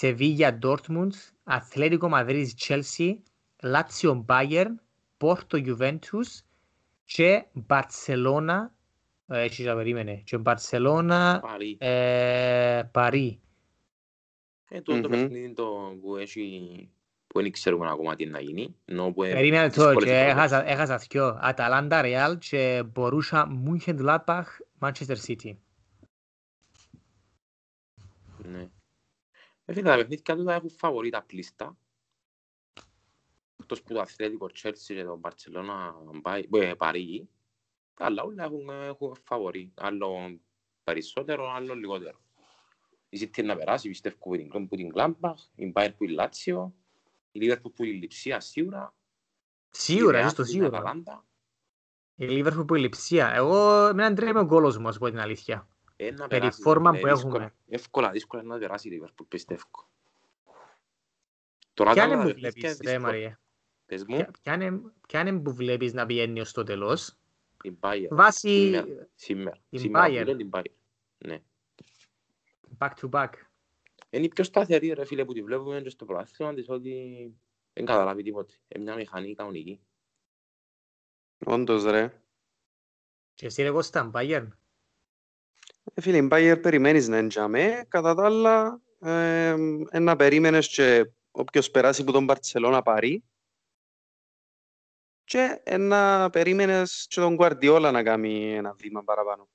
Sevilla, Dortmund, Atletico Madrid, Chelsea, Lazio, Bayern, Porto, Juventus και Barcelona, ε, έχει να περίμενε, και Barcelona, Πάλι. ε, Παρί. Ε, τούτο το Μμμ. παιχνίδι το που έχει που δεν ξέρουμε ακόμα τι να γίνει. ενώ που, ε, Περίμενε τώρα δύσκολες και οι έχασα, προβλέψεις. έχασα δυο. Αταλάντα, Ρεάλ και Μπορούσα Μούνχεν Manchester City. Ναι. Ε, φίλε, τα παιχνίδια του έχουν φαβορεί τα πλήστα. Εκτός που το Αθλέτικο, Τσέλσι και το Μπαρτσελώνα ε, Παρίγι. Αλλά όλα έχουν, έχουν φαβορεί. Άλλο περισσότερο, άλλο λιγότερο. Η City να περάσει, πιστεύω που την, που την Γκλάμπαχ, η Bayern που η Λάτσιο, η Liverpool που η Λιψία σίγουρα, Σίγουρα, η Real είσαι το που την σίγουρα. Αταλάντα. Η Liverpool που η λειψία. Εγώ με έναν τρέμει ο γκόλος μου, ας πω την αλήθεια. Ε, να Περί περάσει, φόρμα ε, που δύσκολα. έχουμε. Εύκολα, δύσκολα να περάσει η Liverpool, πιστεύω. Τώρα Ποια τα είναι άλλα που παιχνίδια βλέπεις, είναι ρε δύσκολα. Μαρία. Πες μου, Ποια- Ποια είναι- ποια είναι που βλέπεις να πηγαίνεις ως το τέλος; η Bayern. Βάσει Σήμερα, σήμερα. την Σήμερα Bayern. που λένε την Bayern. Ναι. back to back. Είναι η πιο σταθερή ρε φίλε που τη βλέπουμε και στο πρωτάθλημα της ότι Δεν καταλάβει τίποτε. Είναι μια μηχανή κανονική. Όντως ρε. Και εσύ ρε Κώστα, Bayern; Ε, Φίλε, η Bayer περιμένεις να εντιαμε. Κατά τα άλλα, ε, ε, να περίμενες και όποιος περάσει που τον Μπαρτσελώνα πάρει. Και ε, να περίμενες και τον Guardiola να κάνει ένα βήμα παραπάνω.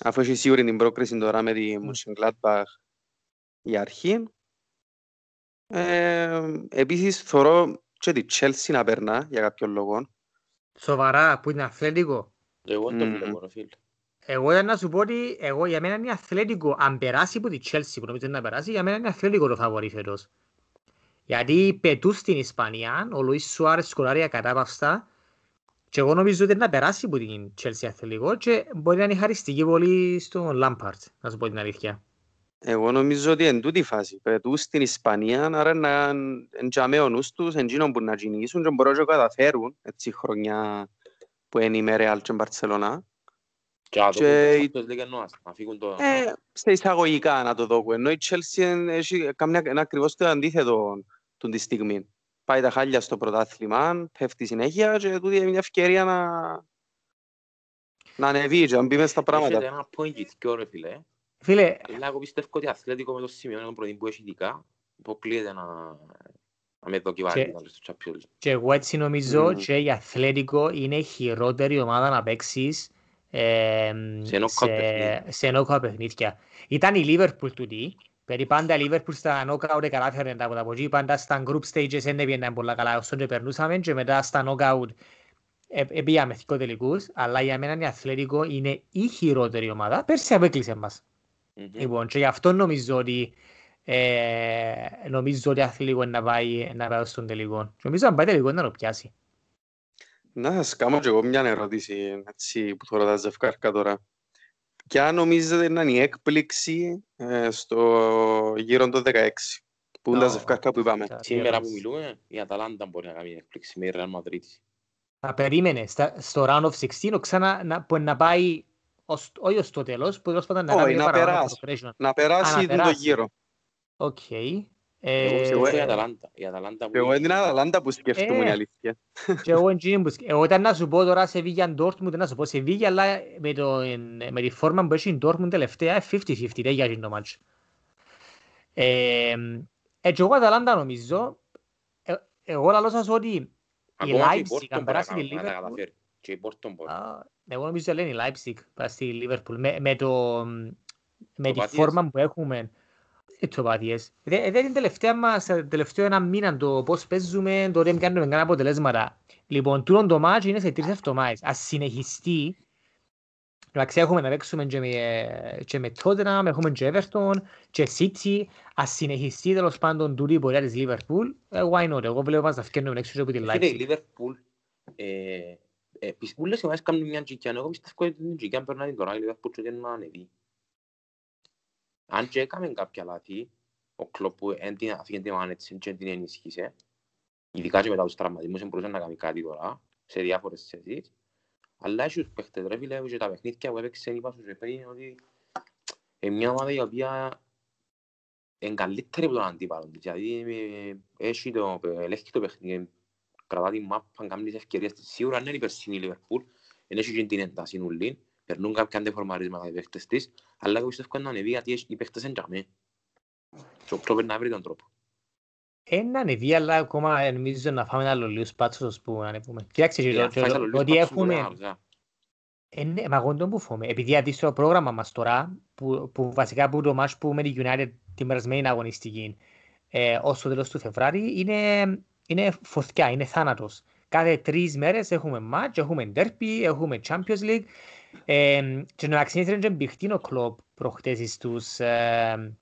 Αφού έχει σίγουρη την πρόκριση τώρα με τη Mönchengladbach για αρχή. Ε, επίσης, θωρώ και τη Chelsea να περνά για κάποιον λόγο. Σοβαρά, που είναι αθλητικό. Εγώ δεν το Μμμ. βλέπω, ρε φίλε. Εγώ ήταν να σου πω ότι εγώ, για μένα είναι αθλητικό. Αν περάσει από τη Chelsea που νομίζω να περάσει, για μένα είναι αθλητικό το φαβορί φέτος. Γιατί πετούν στην Ισπανία, ο Λουίς Σουάρες σκοράρει ακατάπαυστα και εγώ νομίζω ότι να περάσει από την Chelsea αθλητικό και μπορεί να είναι χαριστική πολύ στον Lampard, να σου πω την αλήθεια. Εγώ νομίζω ότι εν τούτη φάση. Πετούν στην Ισπανία, άρα να εντιαμε ο νους τους, εντζήνων που να κυνηγήσουν και μπορούν να καταφέρουν έτσι χρονιά που είναι η με Real και Μπαρτσελώνα. Και να το Και πούν η- το Champions League εννοάς, να φύγουν το... Ε, σε εισαγωγικά να το δω. Ενώ η Chelsea εν- έχει κάνει ένα ακριβώς το αντίθετο του τη στιγμή. Πάει τα χάλια στο πρωτάθλημα, πέφτει συνέχεια και τούτη είναι μια ευκαιρία να, να ανεβεί και να μπει μες στα Έχετε πράγματα. ένα point και δυο, ρε φίλε. Φίλε, Αλλά εγώ πιστεύω ότι αθλητικό με το σημείο των πρωί που έχει ειδικά, υποκλείεται να, να με δοκιμάρει Και- να στο Champions League. και εγώ έτσι νομίζω Μμμ. και η Αθλέτικο είναι η χειρότερη ομάδα να παίξεις ε, Σε knockout παιχνίδια. σε knockout παιχνίδια. Ήταν η Liverpool τούτη, περί πάντα η Liverpool στα knockout κατάφερε τα από εκεί, πάντα στα group stages δεν πήγαιναν πολλά καλά όσο και περνούσαμε και μετά στα knockout ε, πήγαμε δύο τελικούς, αλλά για μένα η Αθλέτικο είναι η χειρότερη ομάδα. Πέρσι απέκλεισε μας. Μμμ. Λοιπόν, και γι' αυτό νομίζω ότι ε, νομίζω ότι αθλητικό είναι να πάει, να πάει στον τελικό. Και νομίζω αν πάει τελικό να το πιάσει. Να σας κάνω και εγώ μια ερώτηση έτσι, που τώρα τα ζευκάρκα τώρα. Ποια νομίζετε να είναι η έκπληξη ε, στο γύρο των 16 που είναι τα Ω, ζευκάρκα που είπαμε; καλή Σήμερα που ερώτηση. μιλούμε, η Αταλάντα μπορεί να κάνει έκπληξη με η Real Madrid. Θα περίμενε στα, στο round of 16 ξανά να, που να πάει ως, όχι ως το τέλος, που τέλος πάντων να Όχι, κάνει να παραπάνω περάσει. progression. Να περάσει Α, να τον το περάσει. γύρο. Οκ. Εγώ Ε, πιστεύω η ε, Αταλάντα. Η Αταλάντα που Εγώ έχει- είναι την Αταλάντα που σκέφτομαι Ε. η αλήθεια. και εγώ εντζήνι που σκ- εγώ ήταν να σου πω τώρα σε Βίγια Ντόρτμουντ, να σου πω σε Βίγια, αλλά με, το, με τη φόρμα που έχει η Ντόρτμουντ τελευταία, 50-50, δεν για το μάτσο. Ε, ε, και εγώ Αταλάντα νομίζω, ε, εγώ λαλώ σας ότι η Ακόμα και η Leipzig, Porto αν μπορεί περάσει να τη κα- να τα Liverpool, καταφέρει. Και η Porto μπορεί. Α, εγώ νομίζω ότι λένε η Leipzig πάει στη Liverpool με, με, το, με τη Τοπατίες. φόρμα που έχουμε ε, τοπατίες. Δεν δεν είναι τελευταία μας, ε, τελευταίο ένα μήνα το πώς παίζουμε, το δεν κάνουμε κανένα αποτελέσματα. Λοιπόν, τούτο το μάτσο είναι σε τρεις εβδομάδες. Ας συνεχιστεί, εντάξει έχουμε να παίξουμε και με, ε, και με Tottenham, έχουμε και Everton και City, ας συνεχιστεί τέλος πάντων τούτη η πορεία της Liverpool, ε, why not, εγώ βλέπω μας να φκένουμε έξω και από τη Φίλε, Leipzig. η Liverpool, ε, ε, πι- πολλές ομάδες κάνουν μια τζικιά. Εγώ πιστεύω ότι την τζικιά περνάει τώρα η Liverpool και δεν να ανεβεί. Αν και έκαμε κάποια λάθη, ο Κλοπ που εν την αφήγε την ομάδα έτσι και την ενίσχυσε, ειδικά και μετά τους τραυματισμούς, δεν μπορούσε να κάνει κάτι τώρα, σε διάφορες θέσεις. Αλλά έχει τους παίχτες, ρε φίλε, και τα παιχνίδια που έπαιξε, είπα σου και πριν, ότι είναι μια ομάδα η οποία είναι καλύτερη από τον αντίπαλο της. Δηλαδή, ε, έχει το, ελέγχει το παιχνίδι, κρατά την μάπα, κάνεις τις ευκαιρίες της. Σίγουρα δεν είναι η περσινή Λιβερπούλ, δεν έχει και την ένταση νουλή, περνούν κάποια αντεφορμαρίσματα οι παίχτες της, αλλά εγώ πιστεύω να ανεβεί γιατί έχει- οι παίχτες είναι τζαμί. Και ο Κλόπ να βρει τον τρόπο. Ένα ανεβεί, αλλά ακόμα ε, νομίζω να φάμε άλλο λίγο σπάτσος ώσπου να ανεβούμε. Κοίταξε, και Ε, το- αν και φάεις το- άλλο το λίγο ότι σπάτσο, μπορεί να έχουμε... αργά. Ε, ναι, μα εγώ τον που φοβούμαι. Επειδή γιατί στο πρόγραμμα μας τώρα, που, που βασικά που το match που με τη United την περασμένη αγωνιστική, ε, ως το τέλος του Φεβράρι, είναι, είναι φωτιά, είναι θάνατος. Κάθε τρεις μέρες έχουμε match, έχουμε derby, έχουμε Champions League. Ε, και να αξιηγηθεί εν τζαι μπηχτήν ο κλόπ προχτές στους, ε,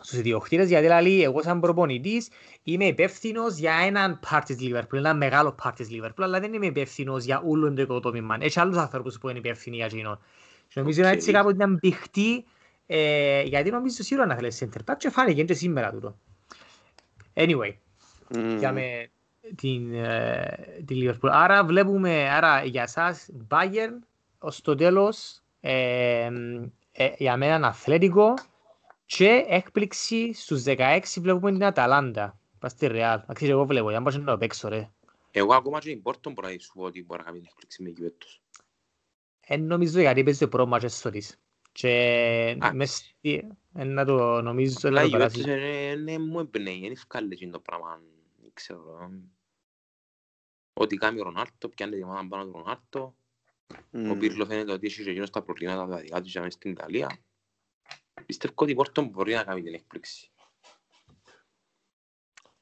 στους ιδιοκτήτες, γιατί λέει, εγώ σαν προπονητής είμαι υπεύθυνος για έναν part της Liverpool, ένα μεγάλο part της Liverpool, αλλά δεν είμαι υπεύθυνος για όλο το οικοδόμημα. Έχει άλλους ανθρώπους που είναι υπεύθυνοι για εκείνο. Και νομίζω Οκ. έτσι κάποτε ήταν μπηχτή, ε, γιατί νομίζω σίγουρα να θέλεις center back και φάνηκε και σήμερα τούτο. Anyway, Μμμ. Είχαμε την, ε, τη Liverpool. Άρα βλέπουμε, άρα για σας, Bayern ως το τέλος, ε, ε, για μένα αθλέτικο και έκπληξη στους 16 βλέπουμε την Αταλάντα. Πας στη Ρεάλ. Αξίζει εγώ βλέπω, για να πάω να το παίξω ρε. Εγώ ακόμα και η Πόρτον μπορώ να σου πω ότι μπορεί να κάνει την έκπληξη με εκεί φέτος. Εν νομίζω γιατί παίζει το πρώτο μάτσο στο της. Και Α. μες στη... εν να το νομίζω Αλλά να η το Juventus περάσει. είναι- είναι μου εμπνέει, είναι ευκάλλει εκείνο το πράγμα, δεν ξέρω. Ό,τι κάνει ο Ρονάρτο, πιάνει τη ομάδα πάνω του Ρονάρτο. Ο Μμ. Πύρλο φαίνεται ότι έχει και εκείνος τα προβλήματα τα δικά τους για μέσα στην Ιταλία. Πιστεύω ότι η Πόρτον μπορεί να κάνει την έκπληξη.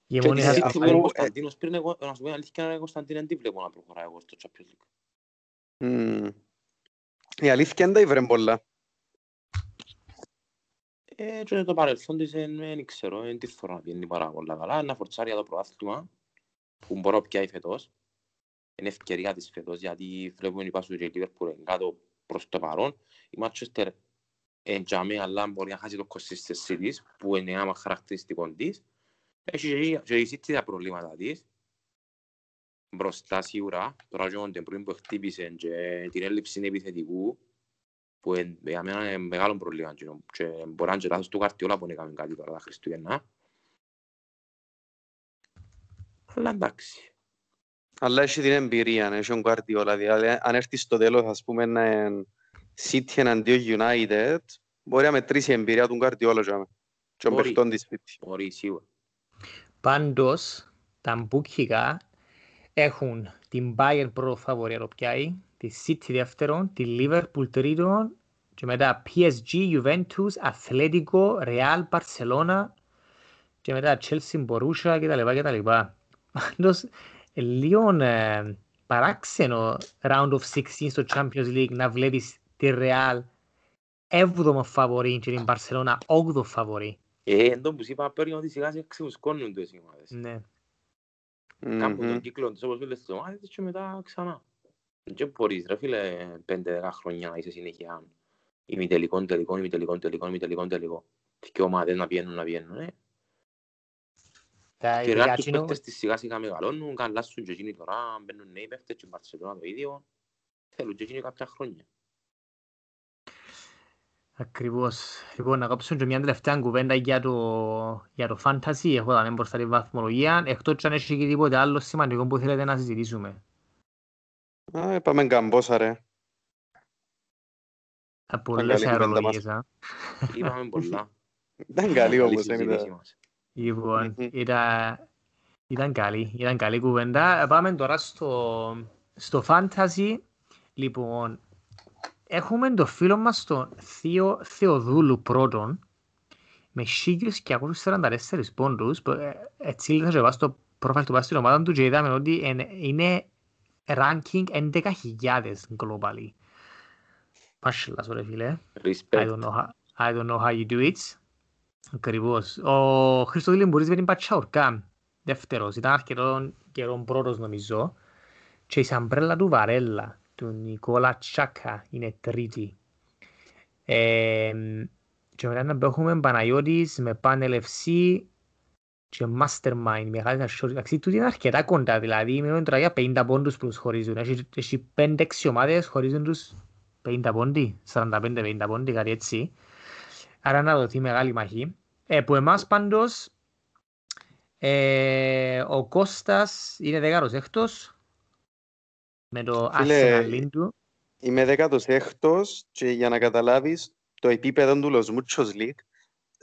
Η Και μόνη τη θα- City αφού- που είναι ο ε, Κωνσταντίνος πριν, εγώ να σου πω την αλήθεια, ο Κωνσταντίνο δεν τη βλέπω να προχωράει εγώ στο Champions League. Μμ. Η αλήθεια είναι τα ήβρε πολλά. Ε, και το παρελθόν της ε, δεν ξέρω, δεν τη φορά να πιένει πάρα πολλά καλά. Να φορτσάρει για το προάθλημα που μπορώ πια η φετός. Είναι ευκαιρία της φετός γιατί βλέπουμε η Πάσου και η Liverpool είναι κάτω προς το παρόν. Η Manchester εντιαμέ αλλά μπορεί να χάσει το consistency της που είναι άμα χαρακτηριστικό της. Έχει και η- και η City τα προβλήματα της. Μπροστά σίγουρα, τώρα και ο Ντεμπρούιν που χτύπησε και την έλλειψη επιθετικού που εν- για μένα είναι μεγάλο πρόβλημα εκείνο. και μπορεί να είναι και λάθος του Γκουαρδιόλα που δεν έκαμε κάτι τώρα τα Χριστούγεννα. Αλλά εντάξει. Αλλά έχει την εμπειρία, έχει τον Guardiola. Δηλαδή, αν έρθεις στο τέλος, ας πούμε, να είναι City εναντίον United, μπορεί να μετρήσει η εμπειρία του Guardiola και με- και των Μπορεί. παιχτών της City. Μπορεί σίγουρα. Πάντως, τα μπουκικά έχουν την Bayern πρώτο φαβορή να πιάει, τη City δεύτερον, τη Liverpool τρίτον και μετά PSG, Juventus, Atletico, Real, Barcelona και μετά Chelsea, Borussia κτλ. κτλ. Πάντως, ε, λίγο ε, παράξενο round of 16 στο Champions League να βλέπεις τη Real 7ο φαβορή και την Barcelona 8ο φαβορή. Ε, εν τω που σου είπα πριν ότι σιγά σιγά ξεμουσκώνουν τις ομάδες. Ναι. Κάνουν Μμμ. τον κύκλο τους όπως όλες τις ομάδες και μετά ξανά. Δεν μπορείς ρε φίλε 5-10 χρόνια να είσαι συνέχεια ημιτελικών, τελικών, ημιτελικών, τελικών, ημιτελικών, τελικών. Και ομάδες να πιένουν, να πιένουν. Ε. Τα Και ειδικά ρε τους εκείνο- παίχτες της σιγά σιγά μεγαλώνουν, καλάσουν και εκείνοι τώρα, μπαίνουν νέοι παίχτες και η Μπαρσελόνα το ίδιο. Θέλουν και εκείνοι κάποια χρόνια. Ακριβώς. Λοιπόν, να κόψω και μια τελευταία κουβέντα για το, για το fantasy. Έχω δάμε μπροστά τη βαθμολογία. Εκτός και αν έχει και τίποτε άλλο σημαντικό που θέλετε να συζητήσουμε. Α, Πάμε καμπόσα, ρε. Τα πολλές καλή κουβέντα αερολογίες. α. Είπαμε πολλά. Ήταν καλή Καλή όμως. συζήτηση είναι. μας. Λοιπόν, Μμμ. ήταν, ήταν καλή. Ήταν καλή κουβέντα. Πάμε τώρα στο, στο fantasy. Λοιπόν, έχουμε το φίλο μας τον Θείο Θεοδούλου πρώτον με 1244 πόντους. που, ε, Έτσι θα και πάω στο προφίλ του πάω στην ομάδα του και είδαμε ότι είναι- είναι ranking 11.000 globally. Πάσχελας ρε φίλε. I Respect. don't know how, I don't know how you do it. Ακριβώς. Ο Χριστοδήλη μπορείς με την Πατσαουρκά. Δεύτερος. Ήταν αρκετό καιρό πρώτος νομίζω. Και η σαμπρέλα του Βαρέλα, του Νικόλα Τσάκα, είναι τρίτη. Ε, και μετά να έχουμε Παναγιώτης με Panel FC και Mastermind, μεγάλη ασχόλη. Εντάξει, τούτοι είναι αρκετά κοντά, δηλαδή μιλούμε τώρα για 50 πόντους που τους χωρίζουν. Έχει, έχει 5-6 ομάδες χωρίζουν τους 50 πόντι, 45-50 πόντι, κάτι έτσι. Άρα να δοθεί μεγάλη μαχή. Ε, που εμάς πάντως, ε, ο Κώστας είναι δεκάρος έκτος, με το Φίλε, Arsenal λίν του. Είμαι δέκατος έκτος και για να καταλάβεις το επίπεδο του Los Muchos League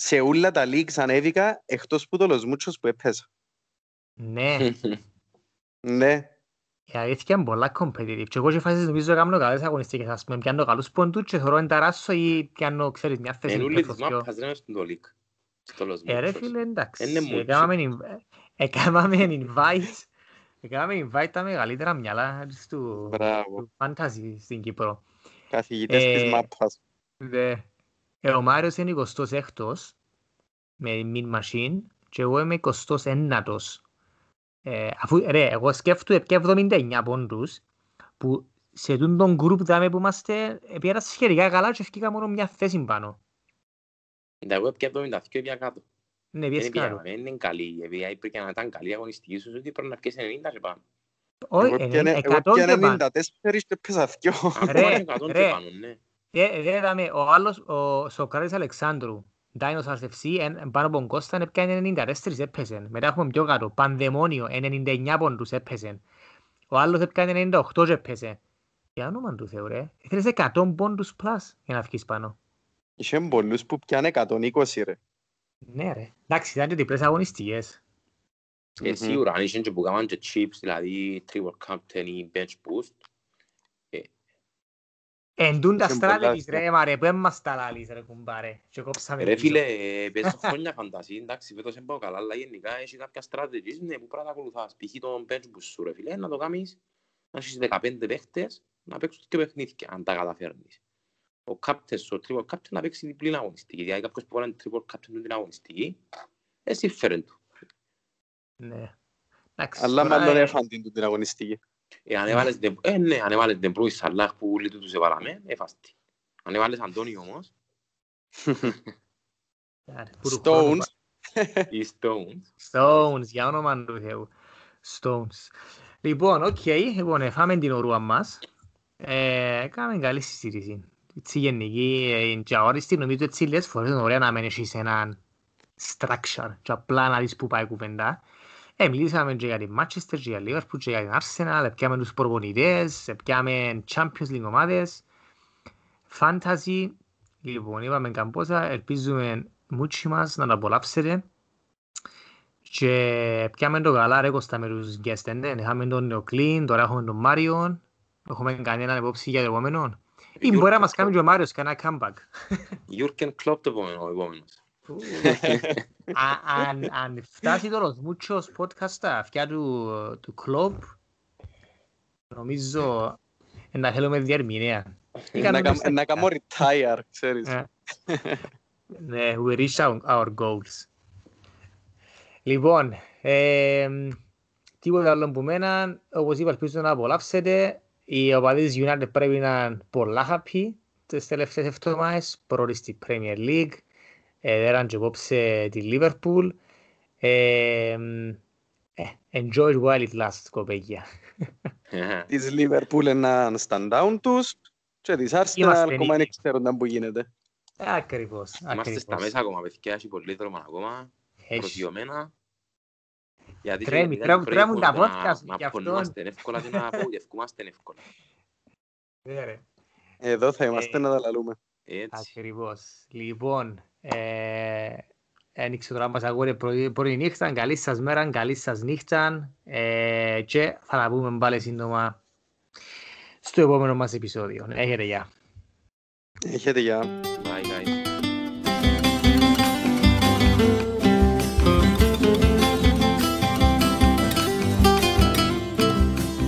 σε όλα τα leagues ανέβηκα εκτός που το Los Muchos που έπαιζα. Ναι, Ναι, η αλήθεια είναι πολλά competitive. Και εγώ και φάσεις νομίζω κάνω καλές αγωνιστικές, ας πούμε, πιάνω καλούς πόντους και θωρώ ενταράσσω ή πιάνω, ξέρεις, μια θέση. Εν ούλη πέφτω της πιο- μάπας δεν είναι στον το league. Στο Los Ε, ρε Muchos. φίλε, εντάξει. Είναι μούτσο. Έκαναμε inv- Έκαναμε invite. Έκαναμε invite τα μεγαλύτερα μυαλά του μπράβο. του fantasy στην Κύπρο. Καθηγητές Ε, της μάπας. Δε. Ε, ο Μάριος είναι 26ος με Min Machine και εγώ είμαι 29ος. Ε, αφού, ρε, εγώ σκέφτομαι πια 79 πόντους που σε τούν τον group δάμε που είμαστε ε, πήγαινα σχετικά καλά και ευκήκα μόνο μια θέση πάνω. Τα εγώ πια 72 πια κάτω. Ναι, πιες Δεν πια, κάτω. δεν είναι καλή. επειδή Έπρεπε να ήταν καλή αγωνιστική σου, ότι πρέπει να πιέσει 90 και πάνω. Όχι, Εγώ ε, πιάνε- ε, εγώ 100 και πιάνε πάνω. 94 και έπαιζα δυο. Ακόμα Ρε, και 100 και ρε. Πάνω, ναι. Ε, Δεν είδαμε, ο άλλος, ο Σοκράτης Αλεξάνδρου, Dinosaurs FC, εν- πάνω από τον Κώσταν, έπιανε 94 έπαιζε. Μετά έχουμε πιο κάτω, Πανδαιμόνιο, 99 πόντους έπαιζε. Ο άλλος έπιανε 98 και έπαιζε. Για όνομα του Θεού ρε, ήθελες 100 πόντους πλάς για να βγεις πάνω. Είχε πολλούς που πιάνε 120 ρε. Ναι ρε, εντάξει ήταν και διπλές αγωνιστικές. Ε, Μμμ. σίγουρα, αν είχαν και που κάναν και chips, δηλαδή triple captain ή bench boost, Εν τούν τα Είχε πολλά strategies αστεία. ρε μαρέ, που έμμας τα λάλης ρε κουμπάρε. Και κόψαμε ρε πίσω. φίλε, ε, παίζω χρόνια φαντασί, εντάξει, φέτος δεν πάω καλά, αλλά γενικά έχει κάποια strategies, ναι, που πρέπει να τα ακολουθάς. Π.χ. τον bench boost σου, ρε φίλε, να το κάνεις, να έχεις 15 παίχτες, να παίξουν και παιχνίδια, αν τα καταφέρνεις. Ο captain σου, ο triple captain, να παίξει διπλή αγωνιστική, δηλαδή κάποιος που βάλει triple captain στην αγωνιστική, εσύ φέρεν του. Ναι. Εντάξει, Αλλά τώρα, μάλλον ε, έφαν την την αγωνιστική. Ε, αν έβαλες Ντε- ε, ναι, αν έβαλες Ντεμπρούι Σαλάχ που όλοι τους έβαλαμε, έφαστη. Αν έβαλες Αντώνιο όμως, άρα, που του χρόνου Stones. ή Stones, Stones, για όνομα του Θεού. Stones. Λοιπόν, οκ, λοιπόν, ε, φάμε την ορούα μας. Ε, Κάμε καλή συζήτηση. Έτσι γενική, ε, και αόριστη, νομίζω έτσι λες φορές είναι ωραία να μένεις σε έναν structure και απλά να δεις που πάει η κουβέντα. Ε, μιλήσαμε και για την Manchester, και για Liverpool, και για την Arsenal, πιάμε τους προπονητές, πιάμε Champions League ομάδες, Fantasy. Λοιπόν, είπαμε καμπόσα, ελπίζουμε μούτσι μας να το απολαύσετε. Και πιάμε το καλά ρε Κώστα με τους guest, ναι. Είχαμε τον Νεοκλίν, τώρα έχουμε τον Μάριον. Έχουμε κανέναν υπόψη για το επόμενο. Ή μπορεί να μας κάνει και ο Μάριος κανένα comeback. Γιούρκεν Κλόπ το επόμενο, ο επόμενος. Α- αν, αν φτάσει το los muchos podcast στα αυτιά του, του κλόπ, νομίζω ε, να θέλουμε διερμηνέα. Ή Να κάνουμε κάμ- στα- Να κάνω retire, ξέρεις. Ε. Ναι, we reach our, our goals. Λοιπόν, ε, τίποτα άλλο που μένα, όπως είπα, ελπίζω να απολαύσετε. Οι οπαδοί της United πρέπει να είναι πολλά happy τις τελευταίες εβδομάδες, πρώτη στη Premier League, ε, δέραν και απόψε τη Liverpool. Ε, ε, enjoy while it lasts, κοπέγια. Της Liverpool έναν stand-down τους και της Arsenal Είμαστε ακόμα δεν νίκη. ξέρουν να που γίνεται. Ακριβώς, Είμαστε στα ακριβώς. μέσα ακόμα, παιδιά, έχει πολύ δρόμο ακόμα, Έχει. προσγειωμένα. Γιατί Τρέμει, γιατί τρέμουν- πρέπει τρέμουν τα να- podcast να γι' αυτόν. πονούμαστε εύκολα και να απογευκούμαστε εύκολα. Ναι, ρε. Εδώ θα είμαστε Ε, να τα λαλούμε. Έτσι. Ακριβώς. Λοιπόν, ε, ένιξε τώρα μας ακούτε πρωί, πρωί νύχτα, καλή σας μέρα, καλή σας νύχτα ε, και θα τα πούμε πάλι σύντομα στο επόμενο μας επεισόδιο. Έχετε γεια. Έχετε για... Bye, guys.